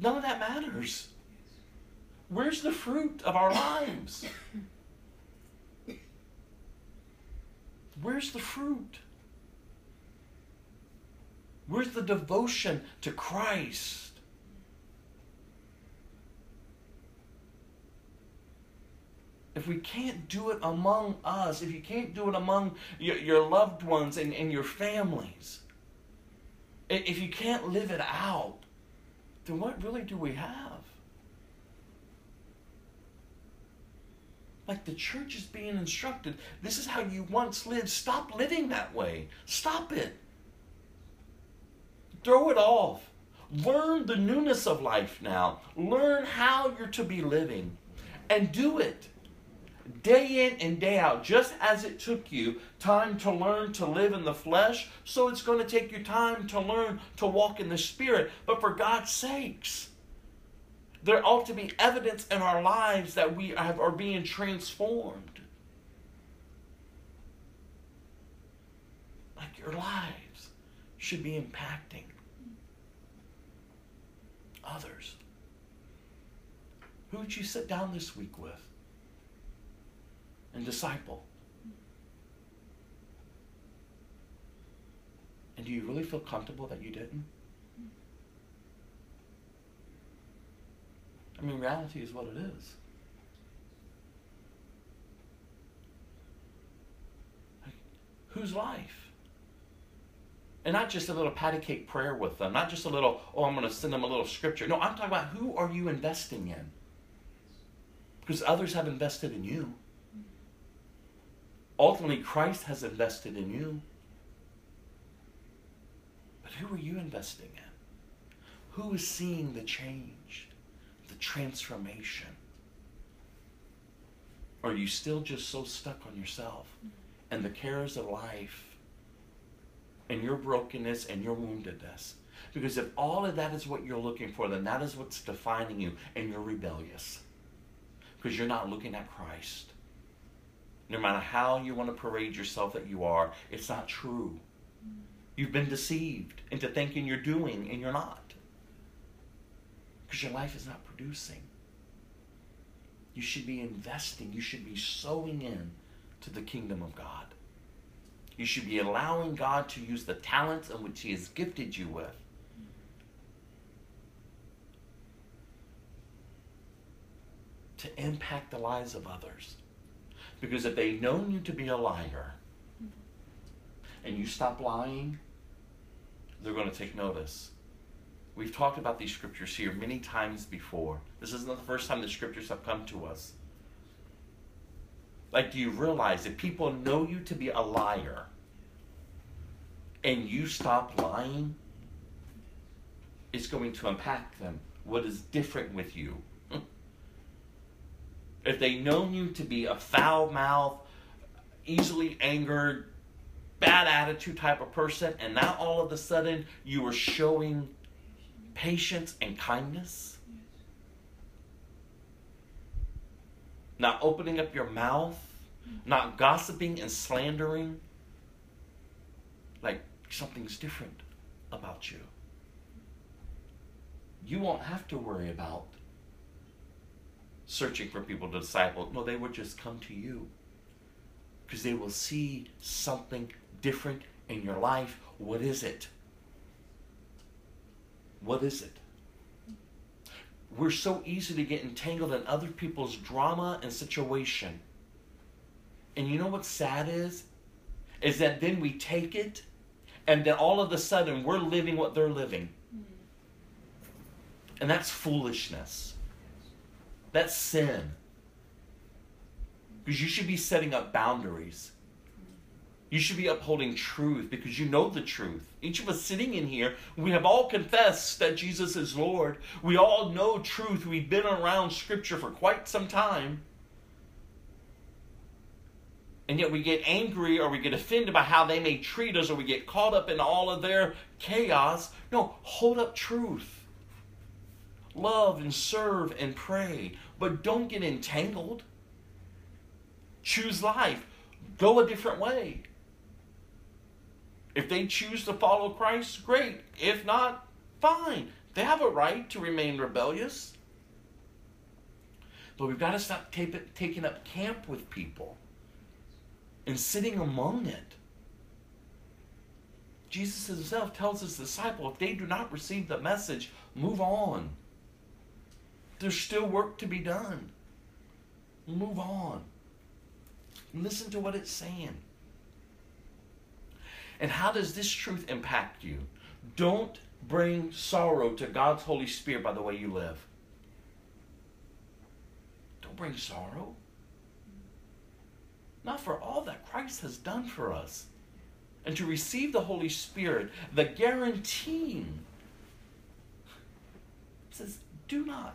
none of that matters. Where's the fruit of our lives? Where's the fruit? Where's the devotion to Christ? If we can't do it among us, if you can't do it among your, your loved ones and, and your families, if you can't live it out, then what really do we have? Like the church is being instructed, this is how you once lived. Stop living that way. Stop it. Throw it off. Learn the newness of life now. Learn how you're to be living and do it day in and day out. Just as it took you time to learn to live in the flesh, so it's going to take you time to learn to walk in the spirit. But for God's sakes, there ought to be evidence in our lives that we have, are being transformed. Like your lives should be impacting others. Who would you sit down this week with and disciple? And do you really feel comfortable that you didn't? I mean, reality is what it is. Like, whose life? And not just a little patty cake prayer with them, not just a little, oh, I'm going to send them a little scripture. No, I'm talking about who are you investing in? Because others have invested in you. Ultimately, Christ has invested in you. But who are you investing in? Who is seeing the change, the transformation? Are you still just so stuck on yourself and the cares of life? and your brokenness and your woundedness. Because if all of that is what you're looking for, then that is what's defining you, and you're rebellious. Because you're not looking at Christ. No matter how you want to parade yourself that you are, it's not true. You've been deceived into thinking you're doing and you're not. Because your life is not producing. You should be investing, you should be sowing in to the kingdom of God. You should be allowing God to use the talents in which He has gifted you with to impact the lives of others. Because if they've known you to be a liar and you stop lying, they're going to take notice. We've talked about these scriptures here many times before. This isn't the first time the scriptures have come to us. Like, do you realize if people know you to be a liar and you stop lying, it's going to impact them. What is different with you? If they known you to be a foul mouthed, easily angered, bad attitude type of person, and now all of a sudden you are showing patience and kindness, not opening up your mouth, not gossiping and slandering, like something's different about you. You won't have to worry about searching for people to disciple. No, they would just come to you because they will see something different in your life. What is it? What is it? We're so easy to get entangled in other people's drama and situation. And you know what's sad is? Is that then we take it and then all of a sudden we're living what they're living. Mm. And that's foolishness. That's sin. Because you should be setting up boundaries. You should be upholding truth because you know the truth. Each of us sitting in here, we have all confessed that Jesus is Lord. We all know truth. We've been around Scripture for quite some time. And yet we get angry or we get offended by how they may treat us or we get caught up in all of their chaos. No, hold up truth love and serve and pray, but don't get entangled. Choose life. Go a different way. If they choose to follow Christ, great. If not, fine. They have a right to remain rebellious. But we've got to stop taking up camp with people and sitting among it. Jesus himself tells his disciple if they do not receive the message, move on. There's still work to be done. Move on. Listen to what it's saying. And how does this truth impact you? Don't bring sorrow to God's Holy Spirit by the way you live. Don't bring sorrow. Not for all that Christ has done for us. And to receive the Holy Spirit, the guaranteeing says, do not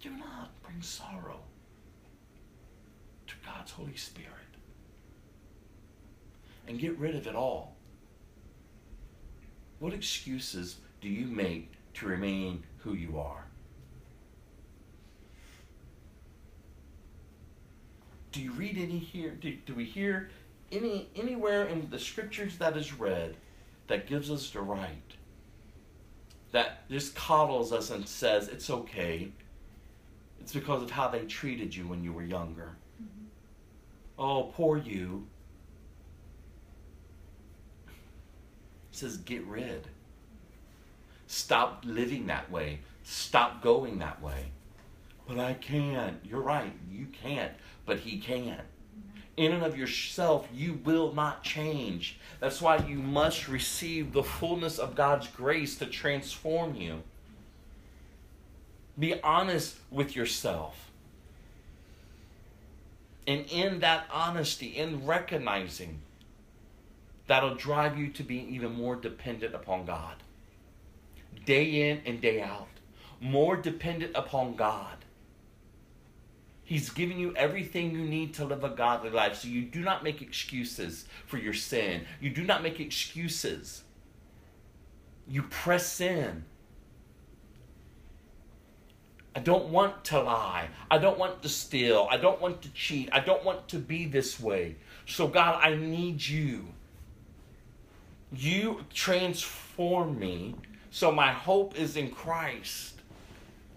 Do not bring sorrow to God's Holy Spirit. And get rid of it all. What excuses do you make to remain who you are? Do you read any here? Do, do we hear any anywhere in the scriptures that is read that gives us the right? That just coddles us and says it's okay it's because of how they treated you when you were younger. Mm-hmm. Oh, poor you. It says, get rid. Stop living that way. Stop going that way. But I can't. You're right. You can't. But He can. In and of yourself, you will not change. That's why you must receive the fullness of God's grace to transform you. Be honest with yourself. And in that honesty, in recognizing, that'll drive you to be even more dependent upon God. Day in and day out. More dependent upon God. He's giving you everything you need to live a godly life. So you do not make excuses for your sin. You do not make excuses. You press in I don't want to lie. I don't want to steal. I don't want to cheat. I don't want to be this way. So, God, I need you. You transform me so my hope is in Christ.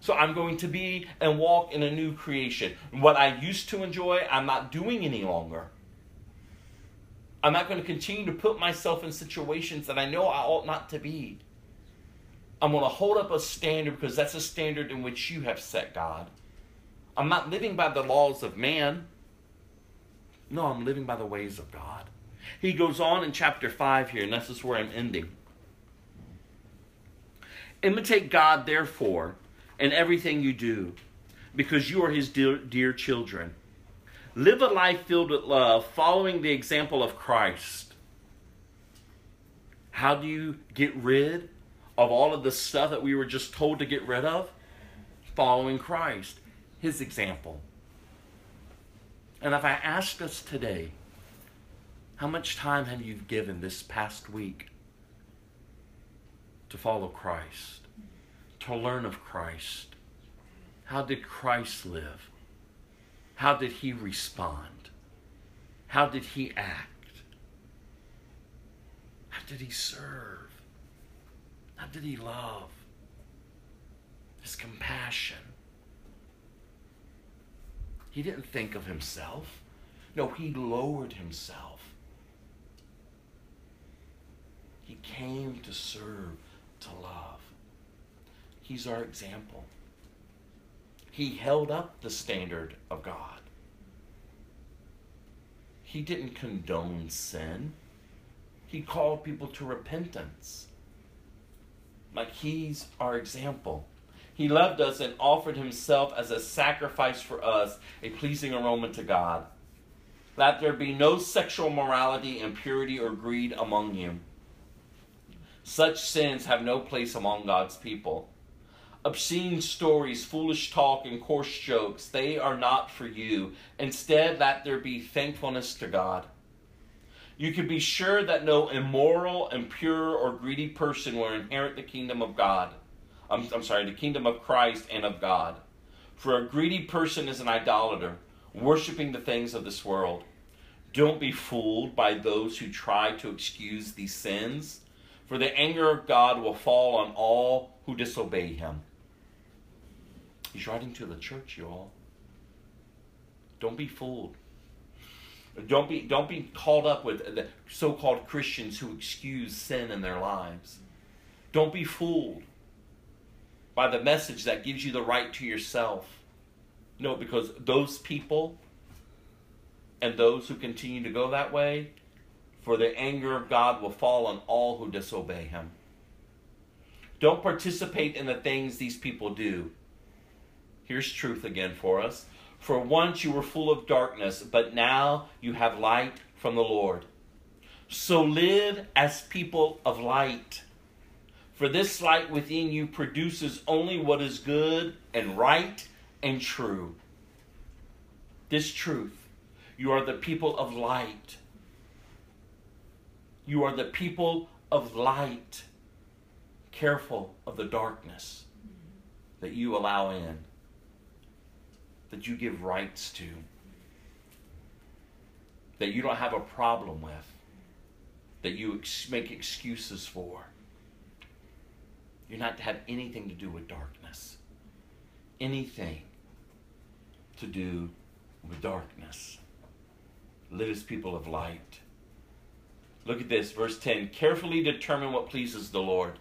So I'm going to be and walk in a new creation. What I used to enjoy, I'm not doing any longer. I'm not going to continue to put myself in situations that I know I ought not to be. I'm going to hold up a standard because that's a standard in which you have set, God. I'm not living by the laws of man. No, I'm living by the ways of God. He goes on in chapter 5 here, and this is where I'm ending. Imitate God, therefore, in everything you do, because you are his dear, dear children. Live a life filled with love, following the example of Christ. How do you get rid of all of the stuff that we were just told to get rid of? Following Christ, his example. And if I ask us today, how much time have you given this past week to follow Christ, to learn of Christ? How did Christ live? How did he respond? How did he act? How did he serve? How did he love? His compassion. He didn't think of himself. No, he lowered himself. He came to serve, to love. He's our example. He held up the standard of God. He didn't condone sin. He called people to repentance. Like he's our example. He loved us and offered himself as a sacrifice for us, a pleasing aroma to God. Let there be no sexual morality, impurity, or greed among you. Such sins have no place among God's people. Obscene stories, foolish talk, and coarse jokes, they are not for you. Instead, let there be thankfulness to God. You can be sure that no immoral, impure, or greedy person will inherit the kingdom of God. I'm, I'm sorry, the kingdom of Christ and of God. For a greedy person is an idolater, worshiping the things of this world. Don't be fooled by those who try to excuse these sins, for the anger of God will fall on all who disobey him. He's writing to the church, you all. Don't be fooled. Don't be don't be caught up with the so-called Christians who excuse sin in their lives. Don't be fooled by the message that gives you the right to yourself. No, because those people and those who continue to go that way, for the anger of God will fall on all who disobey him. Don't participate in the things these people do. Here's truth again for us. For once you were full of darkness, but now you have light from the Lord. So live as people of light. For this light within you produces only what is good and right and true. This truth. You are the people of light. You are the people of light. Careful of the darkness that you allow in, that you give rights to, that you don't have a problem with, that you ex- make excuses for. You're not to have anything to do with darkness. Anything to do with darkness. Live as people of light. Look at this, verse 10. Carefully determine what pleases the Lord.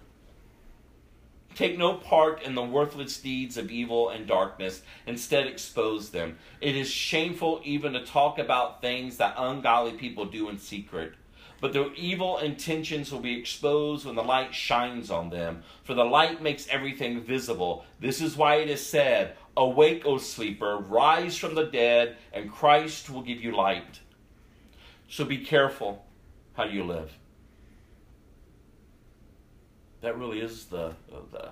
Take no part in the worthless deeds of evil and darkness. Instead, expose them. It is shameful even to talk about things that ungodly people do in secret. But their evil intentions will be exposed when the light shines on them. For the light makes everything visible. This is why it is said, Awake, O sleeper, rise from the dead, and Christ will give you light. So be careful how you live. That really is the, the,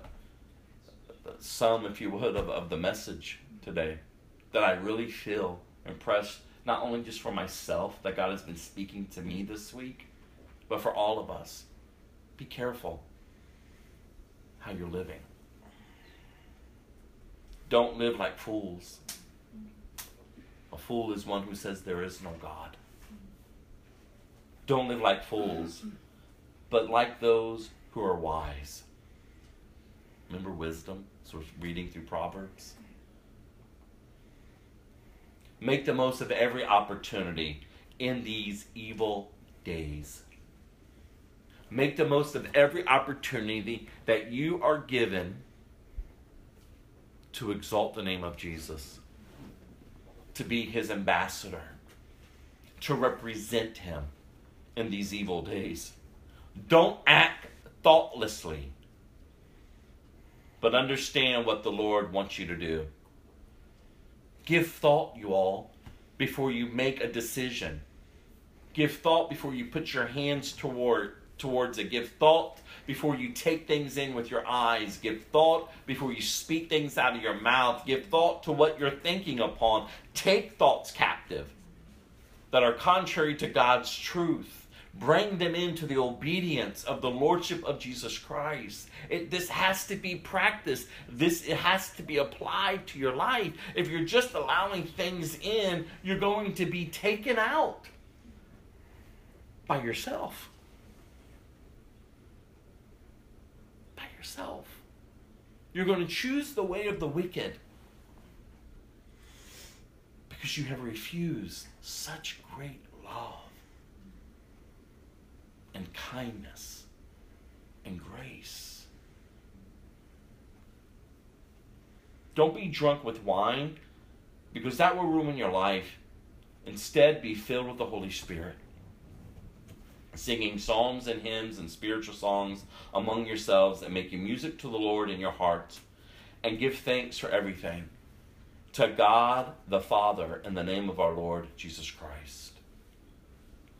the sum, if you would, of, of the message today. That I really feel impressed, not only just for myself, that God has been speaking to me this week, but for all of us. Be careful how you're living. Don't live like fools. A fool is one who says there is no God. Don't live like fools, but like those who are wise. Remember wisdom? So we're reading through Proverbs. Make the most of every opportunity in these evil days. Make the most of every opportunity that you are given to exalt the name of Jesus, to be his ambassador, to represent him in these evil days. Don't act thoughtlessly, but understand what the Lord wants you to do. Give thought, you all, before you make a decision. Give thought before you put your hands toward towards it. Give thought before you take things in with your eyes. Give thought before you speak things out of your mouth. Give thought to what you're thinking upon. Take thoughts captive that are contrary to God's truth. Bring them into the obedience of the Lordship of Jesus Christ. It, this has to be practiced. This it has to be applied to your life. If you're just allowing things in, you're going to be taken out by yourself. By yourself. You're going to choose the way of the wicked because you have refused such great love and kindness and grace. Don't be drunk with wine because that will ruin your life. Instead, be filled with the Holy Spirit. Singing psalms and hymns and spiritual songs among yourselves and making music to the Lord in your hearts. And give thanks for everything to God the Father in the name of our Lord Jesus Christ.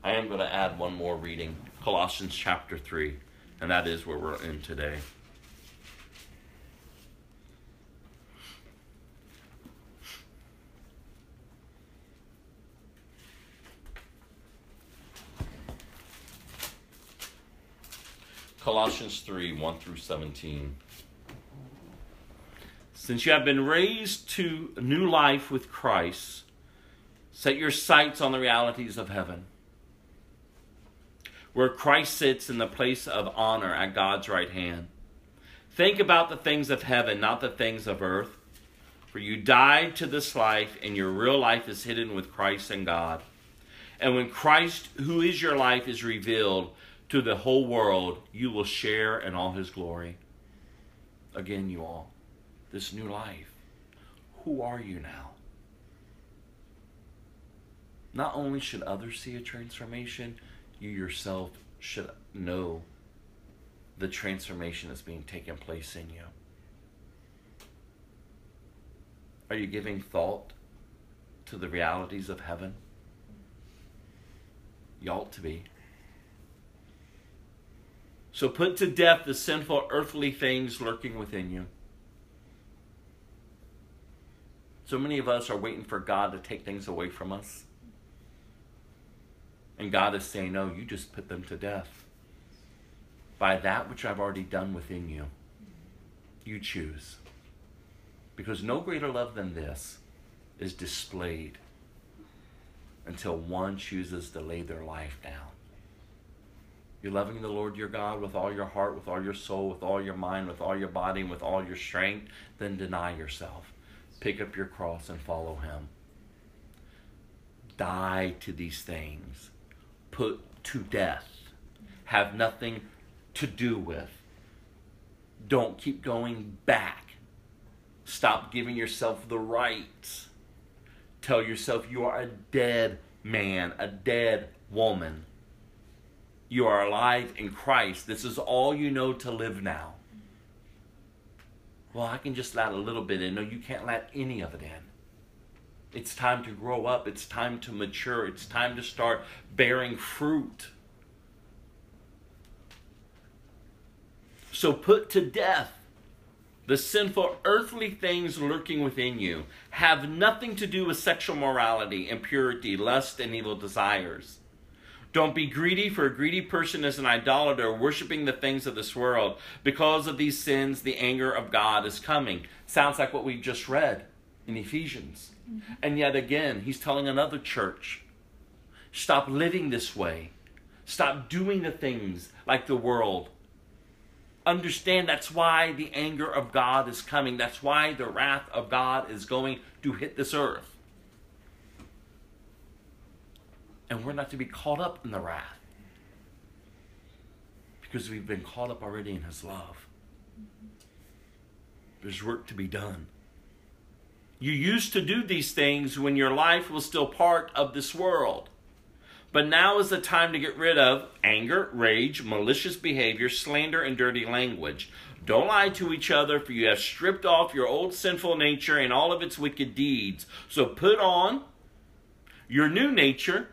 I am going to add one more reading Colossians chapter 3, and that is where we're in today. Colossians 3 1 through 17. Since you have been raised to new life with Christ, set your sights on the realities of heaven, where Christ sits in the place of honor at God's right hand. Think about the things of heaven, not the things of earth. For you died to this life, and your real life is hidden with Christ in God. And when Christ, who is your life, is revealed to the whole world, you will share in all his glory. Again, you all, this new life. Who are you now? Not only should others see a transformation, you yourself should know the transformation that's being taken place in you. Are you giving thought to the realities of heaven? You ought to be. So put to death the sinful earthly things lurking within you. So many of us are waiting for God to take things away from us. And God is saying, No, you just put them to death. By that which I've already done within you, you choose. Because no greater love than this is displayed until one chooses to lay their life down. You're loving the Lord your God with all your heart, with all your soul, with all your mind, with all your body, and with all your strength, then deny yourself. Pick up your cross and follow him. Die to these things. Put to death. Have nothing to do with. Don't keep going back. Stop giving yourself the right. Tell yourself you are a dead man, a dead woman. You are alive in Christ. This is all you know to live now. Well, I can just let a little bit in. No, you can't let any of it in. It's time to grow up. It's time to mature. It's time to start bearing fruit. So put to death the sinful earthly things lurking within you. Have nothing to do with sexual morality, impurity, lust, and evil desires. Don't be greedy, for a greedy person is an idolater, worshiping the things of this world. Because of these sins, the anger of God is coming. Sounds like what we just read in Ephesians. Mm-hmm. And yet again, he's telling another church stop living this way. Stop doing the things like the world. Understand that's why the anger of God is coming. That's why the wrath of God is going to hit this earth. And we're not to be caught up in the wrath because we've been caught up already in His love. Mm-hmm. There's work to be done. You used to do these things when your life was still part of this world. But now is the time to get rid of anger, rage, malicious behavior, slander, and dirty language. Don't lie to each other, for you have stripped off your old sinful nature and all of its wicked deeds. So put on your new nature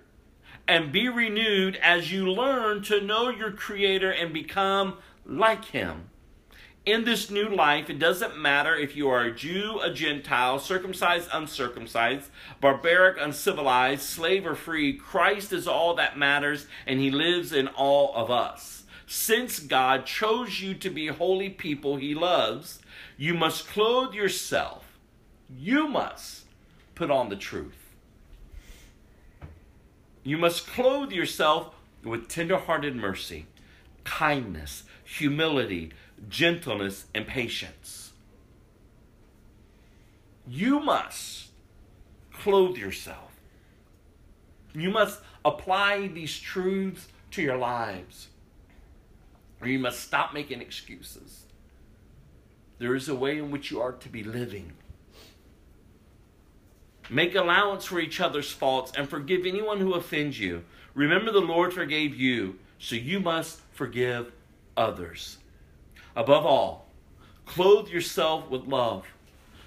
and be renewed as you learn to know your Creator and become like Him. In this new life, it doesn't matter if you are a Jew, a Gentile, circumcised, uncircumcised, barbaric, uncivilized, slave, or free. Christ is all that matters, and He lives in all of us. Since God chose you to be holy people He loves, you must clothe yourself. You must put on the truth. You must clothe yourself with tender-hearted mercy, kindness, humility, gentleness, and patience. You must clothe yourself. You must apply these truths to your lives. Or you must stop making excuses. There is a way in which you are to be living. Make allowance for each other's faults and forgive anyone who offends you. Remember, the Lord forgave you, so you must forgive others. Above all, clothe yourself with love,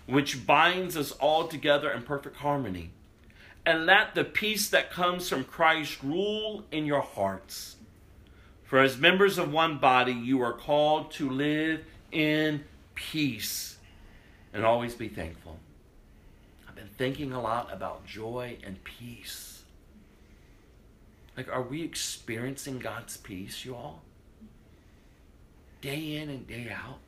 which binds us all together in perfect harmony. And let the peace that comes from Christ rule in your hearts. For as members of one body, you are called to live in peace and always be thankful I've been thinking a lot about joy and peace. Like, are we experiencing God's peace, you all? Day in and day out.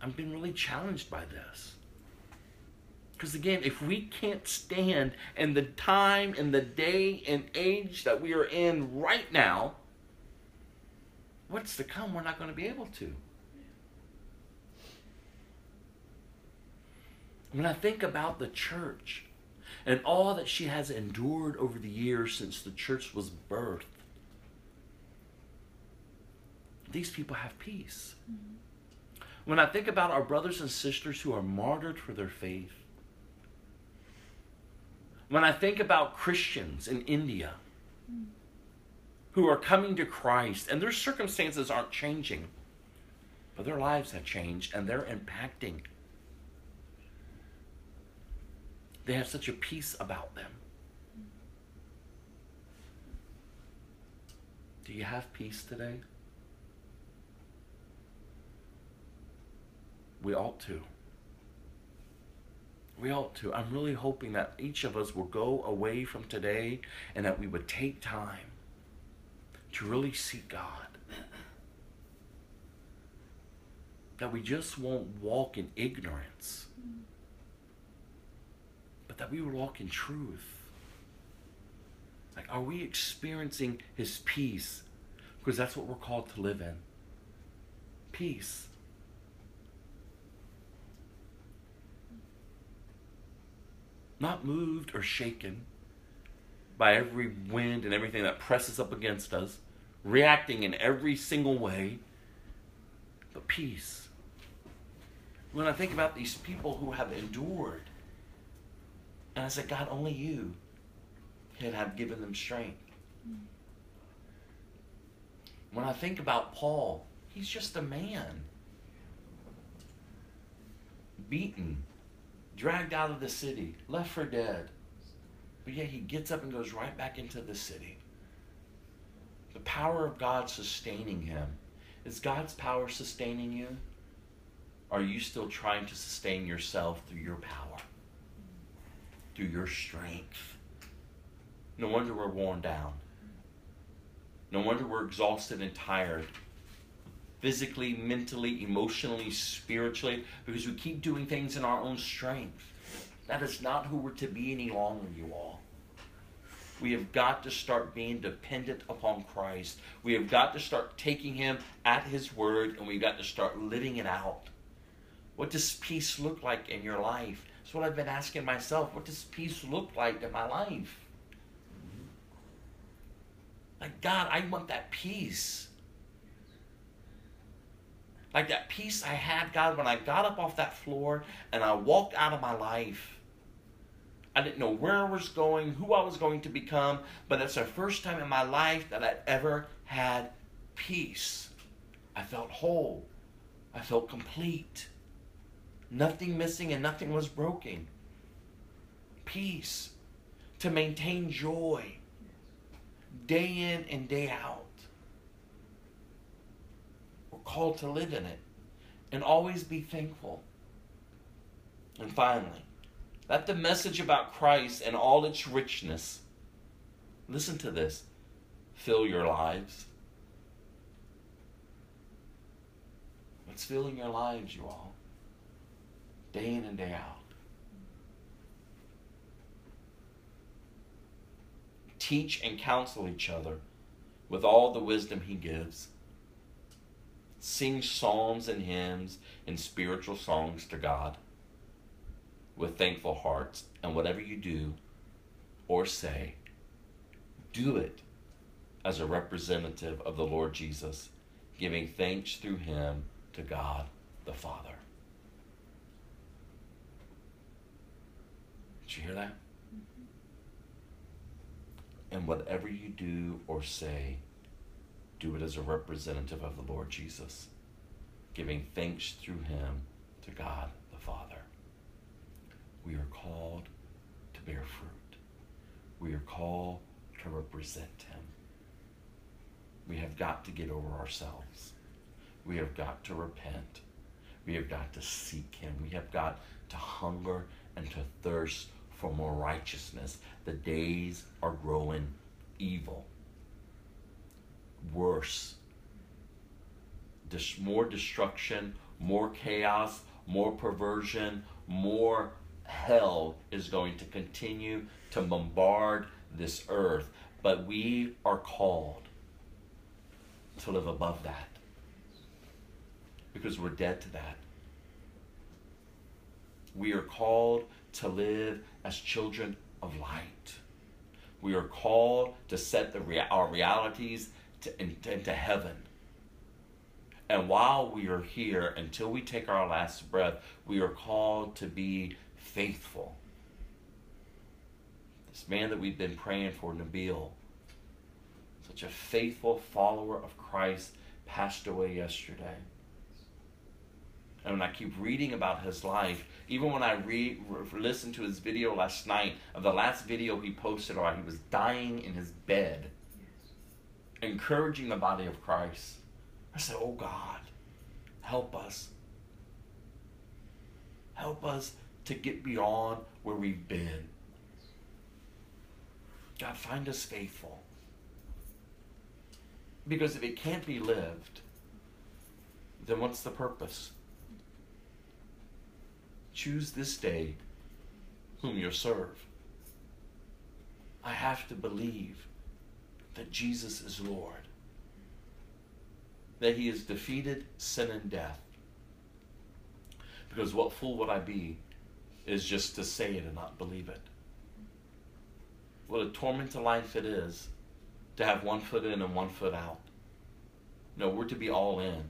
I've been really challenged by this. Because again, if we can't stand in the time and the day and age that we are in right now, what's to come, we're not going to be able to. When I think about the church and all that she has endured over the years since the church was birthed, these people have peace. Mm-hmm. When I think about our brothers and sisters who are martyred for their faith, when I think about Christians in India mm-hmm. who are coming to Christ and their circumstances aren't changing, but their lives have changed and they're impacting They have such a peace about them. Do you have peace today? We ought to. We ought to. I'm really hoping that each of us will go away from today and that we would take time to really seek God. That we just won't walk in ignorance but that we will walk in truth. Like, are we experiencing His peace? Because that's what we're called to live in peace. Not moved or shaken by every wind and everything that presses up against us, reacting in every single way, but peace. When I think about these people who have endured and I said, God, only you can have given them strength. When I think about Paul, he's just a man. Beaten, dragged out of the city, left for dead. But yet he gets up and goes right back into the city. The power of God sustaining him. Is God's power sustaining you? Are you still trying to sustain yourself through your power? through your strength. No wonder we're worn down. No wonder we're exhausted and tired. Physically, mentally, emotionally, spiritually, because we keep doing things in our own strength. That is not who we're to be any longer, you all. We have got to start being dependent upon Christ. We have got to start taking Him at His word and we've got to start living it out. What does peace look like in your life? That's what I've been asking myself. What does peace look like in my life? Like, God, I want that peace. Like that peace I had, God, when I got up off that floor and I walked out of my life. I didn't know where I was going, who I was going to become, but it's the first time in my life that I ever had peace. I felt whole. I felt complete. Nothing missing and nothing was broken. Peace. To maintain joy day in and day out. Called to live in it and always be thankful. And finally, let the message about Christ and all its richness, listen to this, fill your lives. What's filling your lives, you all? Day in and day out. Teach and counsel each other with all the wisdom he gives. Sing psalms and hymns and spiritual songs to God with thankful hearts. And whatever you do or say, do it as a representative of the Lord Jesus, giving thanks through him to God the Father. Did you hear that? Mm-hmm. And whatever you do or say, do it as a representative of the Lord Jesus, giving thanks through him to God the Father. We are called to bear fruit. We are called to represent him. We have got to get over ourselves. We have got to repent. We have got to seek him. We have got to hunger and to thirst for more righteousness. The days are growing evil, worse, Dis- more destruction, more chaos, more perversion, more hell is going to continue to bombard this earth. But we are called to live above that because we're dead to that. We are called to live as children of light. We are called to set the rea- our realities to, into, heaven. And while we are here, until we take our last breath, we are called to be faithful. This man that we've been praying for, Nabeel, such a faithful follower of Christ, passed away yesterday. And when I keep reading about his life, even when I re- listened to his video last night of the last video he posted, or he was dying in his bed, encouraging the body of Christ, I said, "Oh God, help us. Help us to get beyond where we've been. God, find us faithful. Because if it can't be lived, then what's the purpose? Choose this day whom you'll serve. I have to believe that Jesus is Lord, that he has defeated sin and death. Because what fool would I be is just to say it and not believe it? What a torment to life it is to have one foot in and one foot out. No, we're to be all in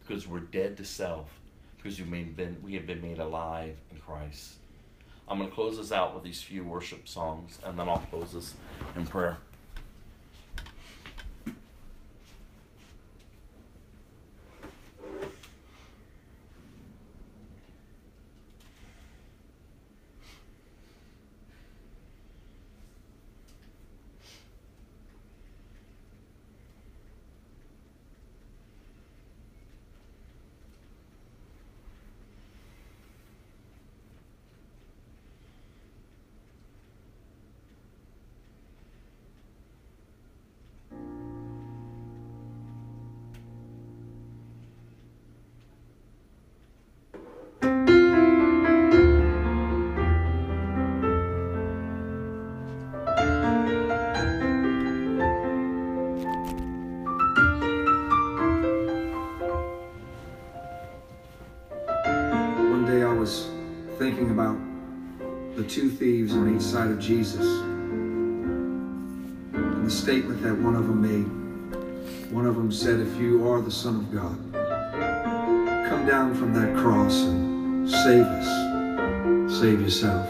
because we're dead to self because we've been, we have been made alive in Christ. I'm going to close this out with these few worship songs and then I'll close this in prayer. Thieves on each side of Jesus and the statement that one of them made. One of them said, If you are the Son of God, come down from that cross and save us. Save yourself.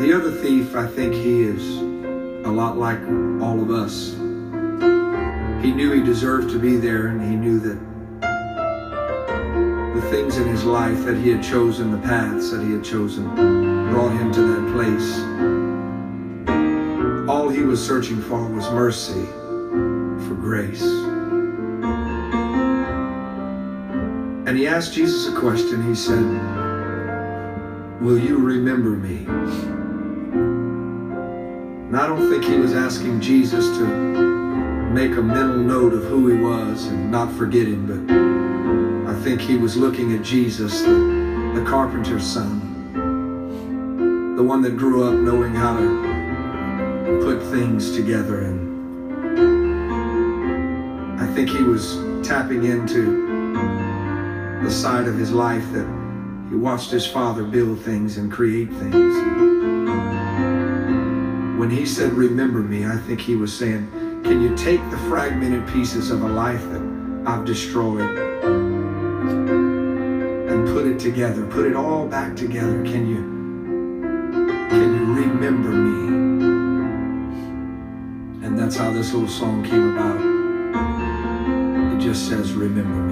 The other thief, I think he is a lot like all of us. He knew he deserved to be there, and he knew that the things in his life that he had chosen, the paths that he had chosen, brought him to that place. All he was searching for was mercy, for grace. And he asked Jesus a question. He said, Will you remember me? And I don't think he was asking Jesus to make a mental note of who he was and not forget him, but I think he was looking at Jesus, the, the carpenter's son, the one that grew up knowing how to put things together. And I think he was tapping into the side of his life that he watched his father build things and create things. When he said, Remember me, I think he was saying, Can you take the fragmented pieces of a life that I've destroyed and put it together, put it all back together? Can you can you remember me? And that's how this little song came about. It just says, Remember me.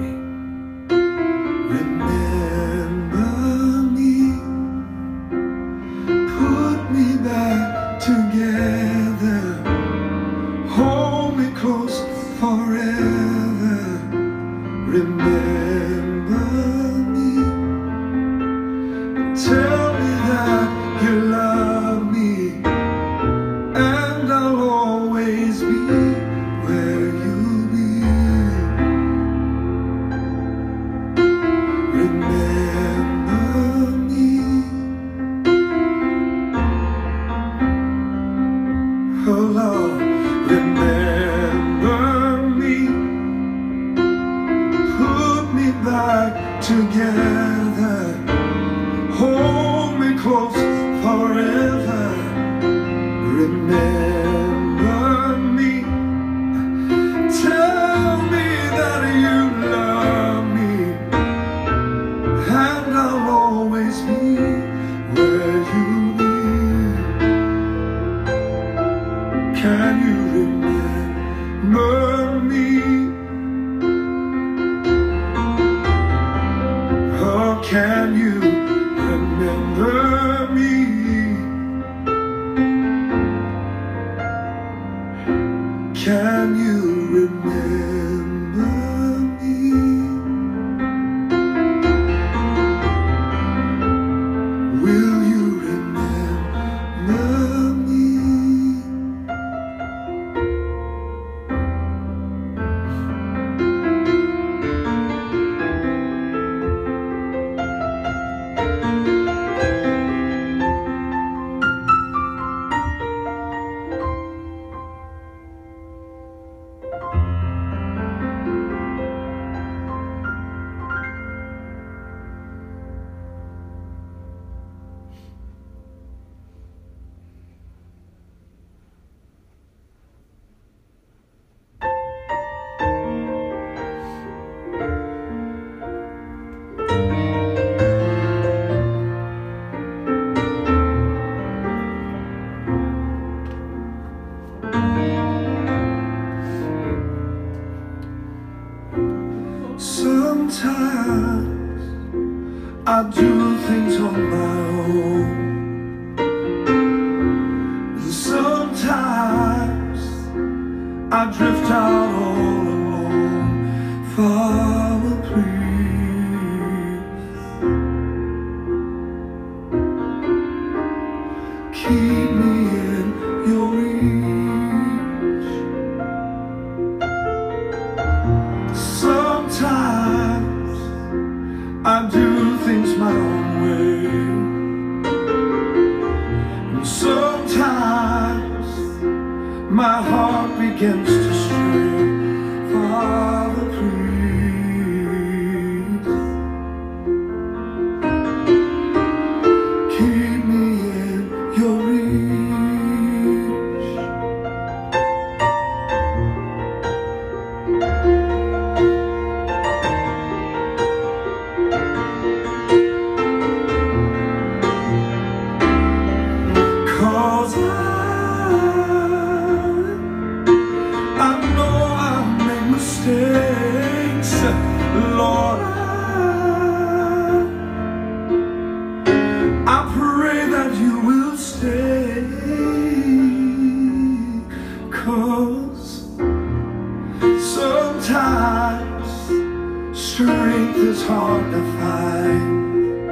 strength is hard to find.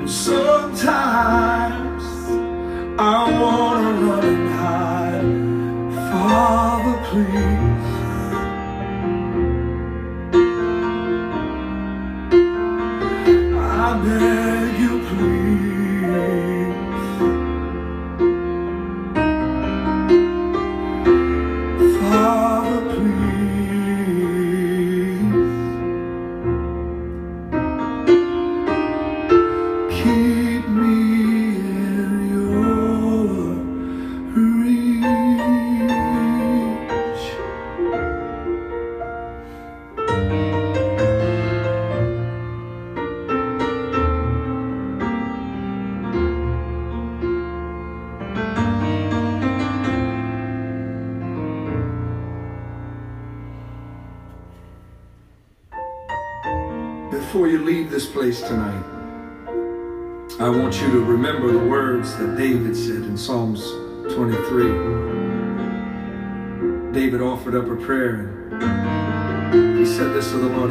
And sometimes I wanna run and hide. Father, please.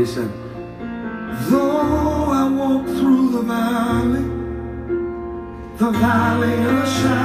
he said, Though I walk through the valley, the valley of the shadow.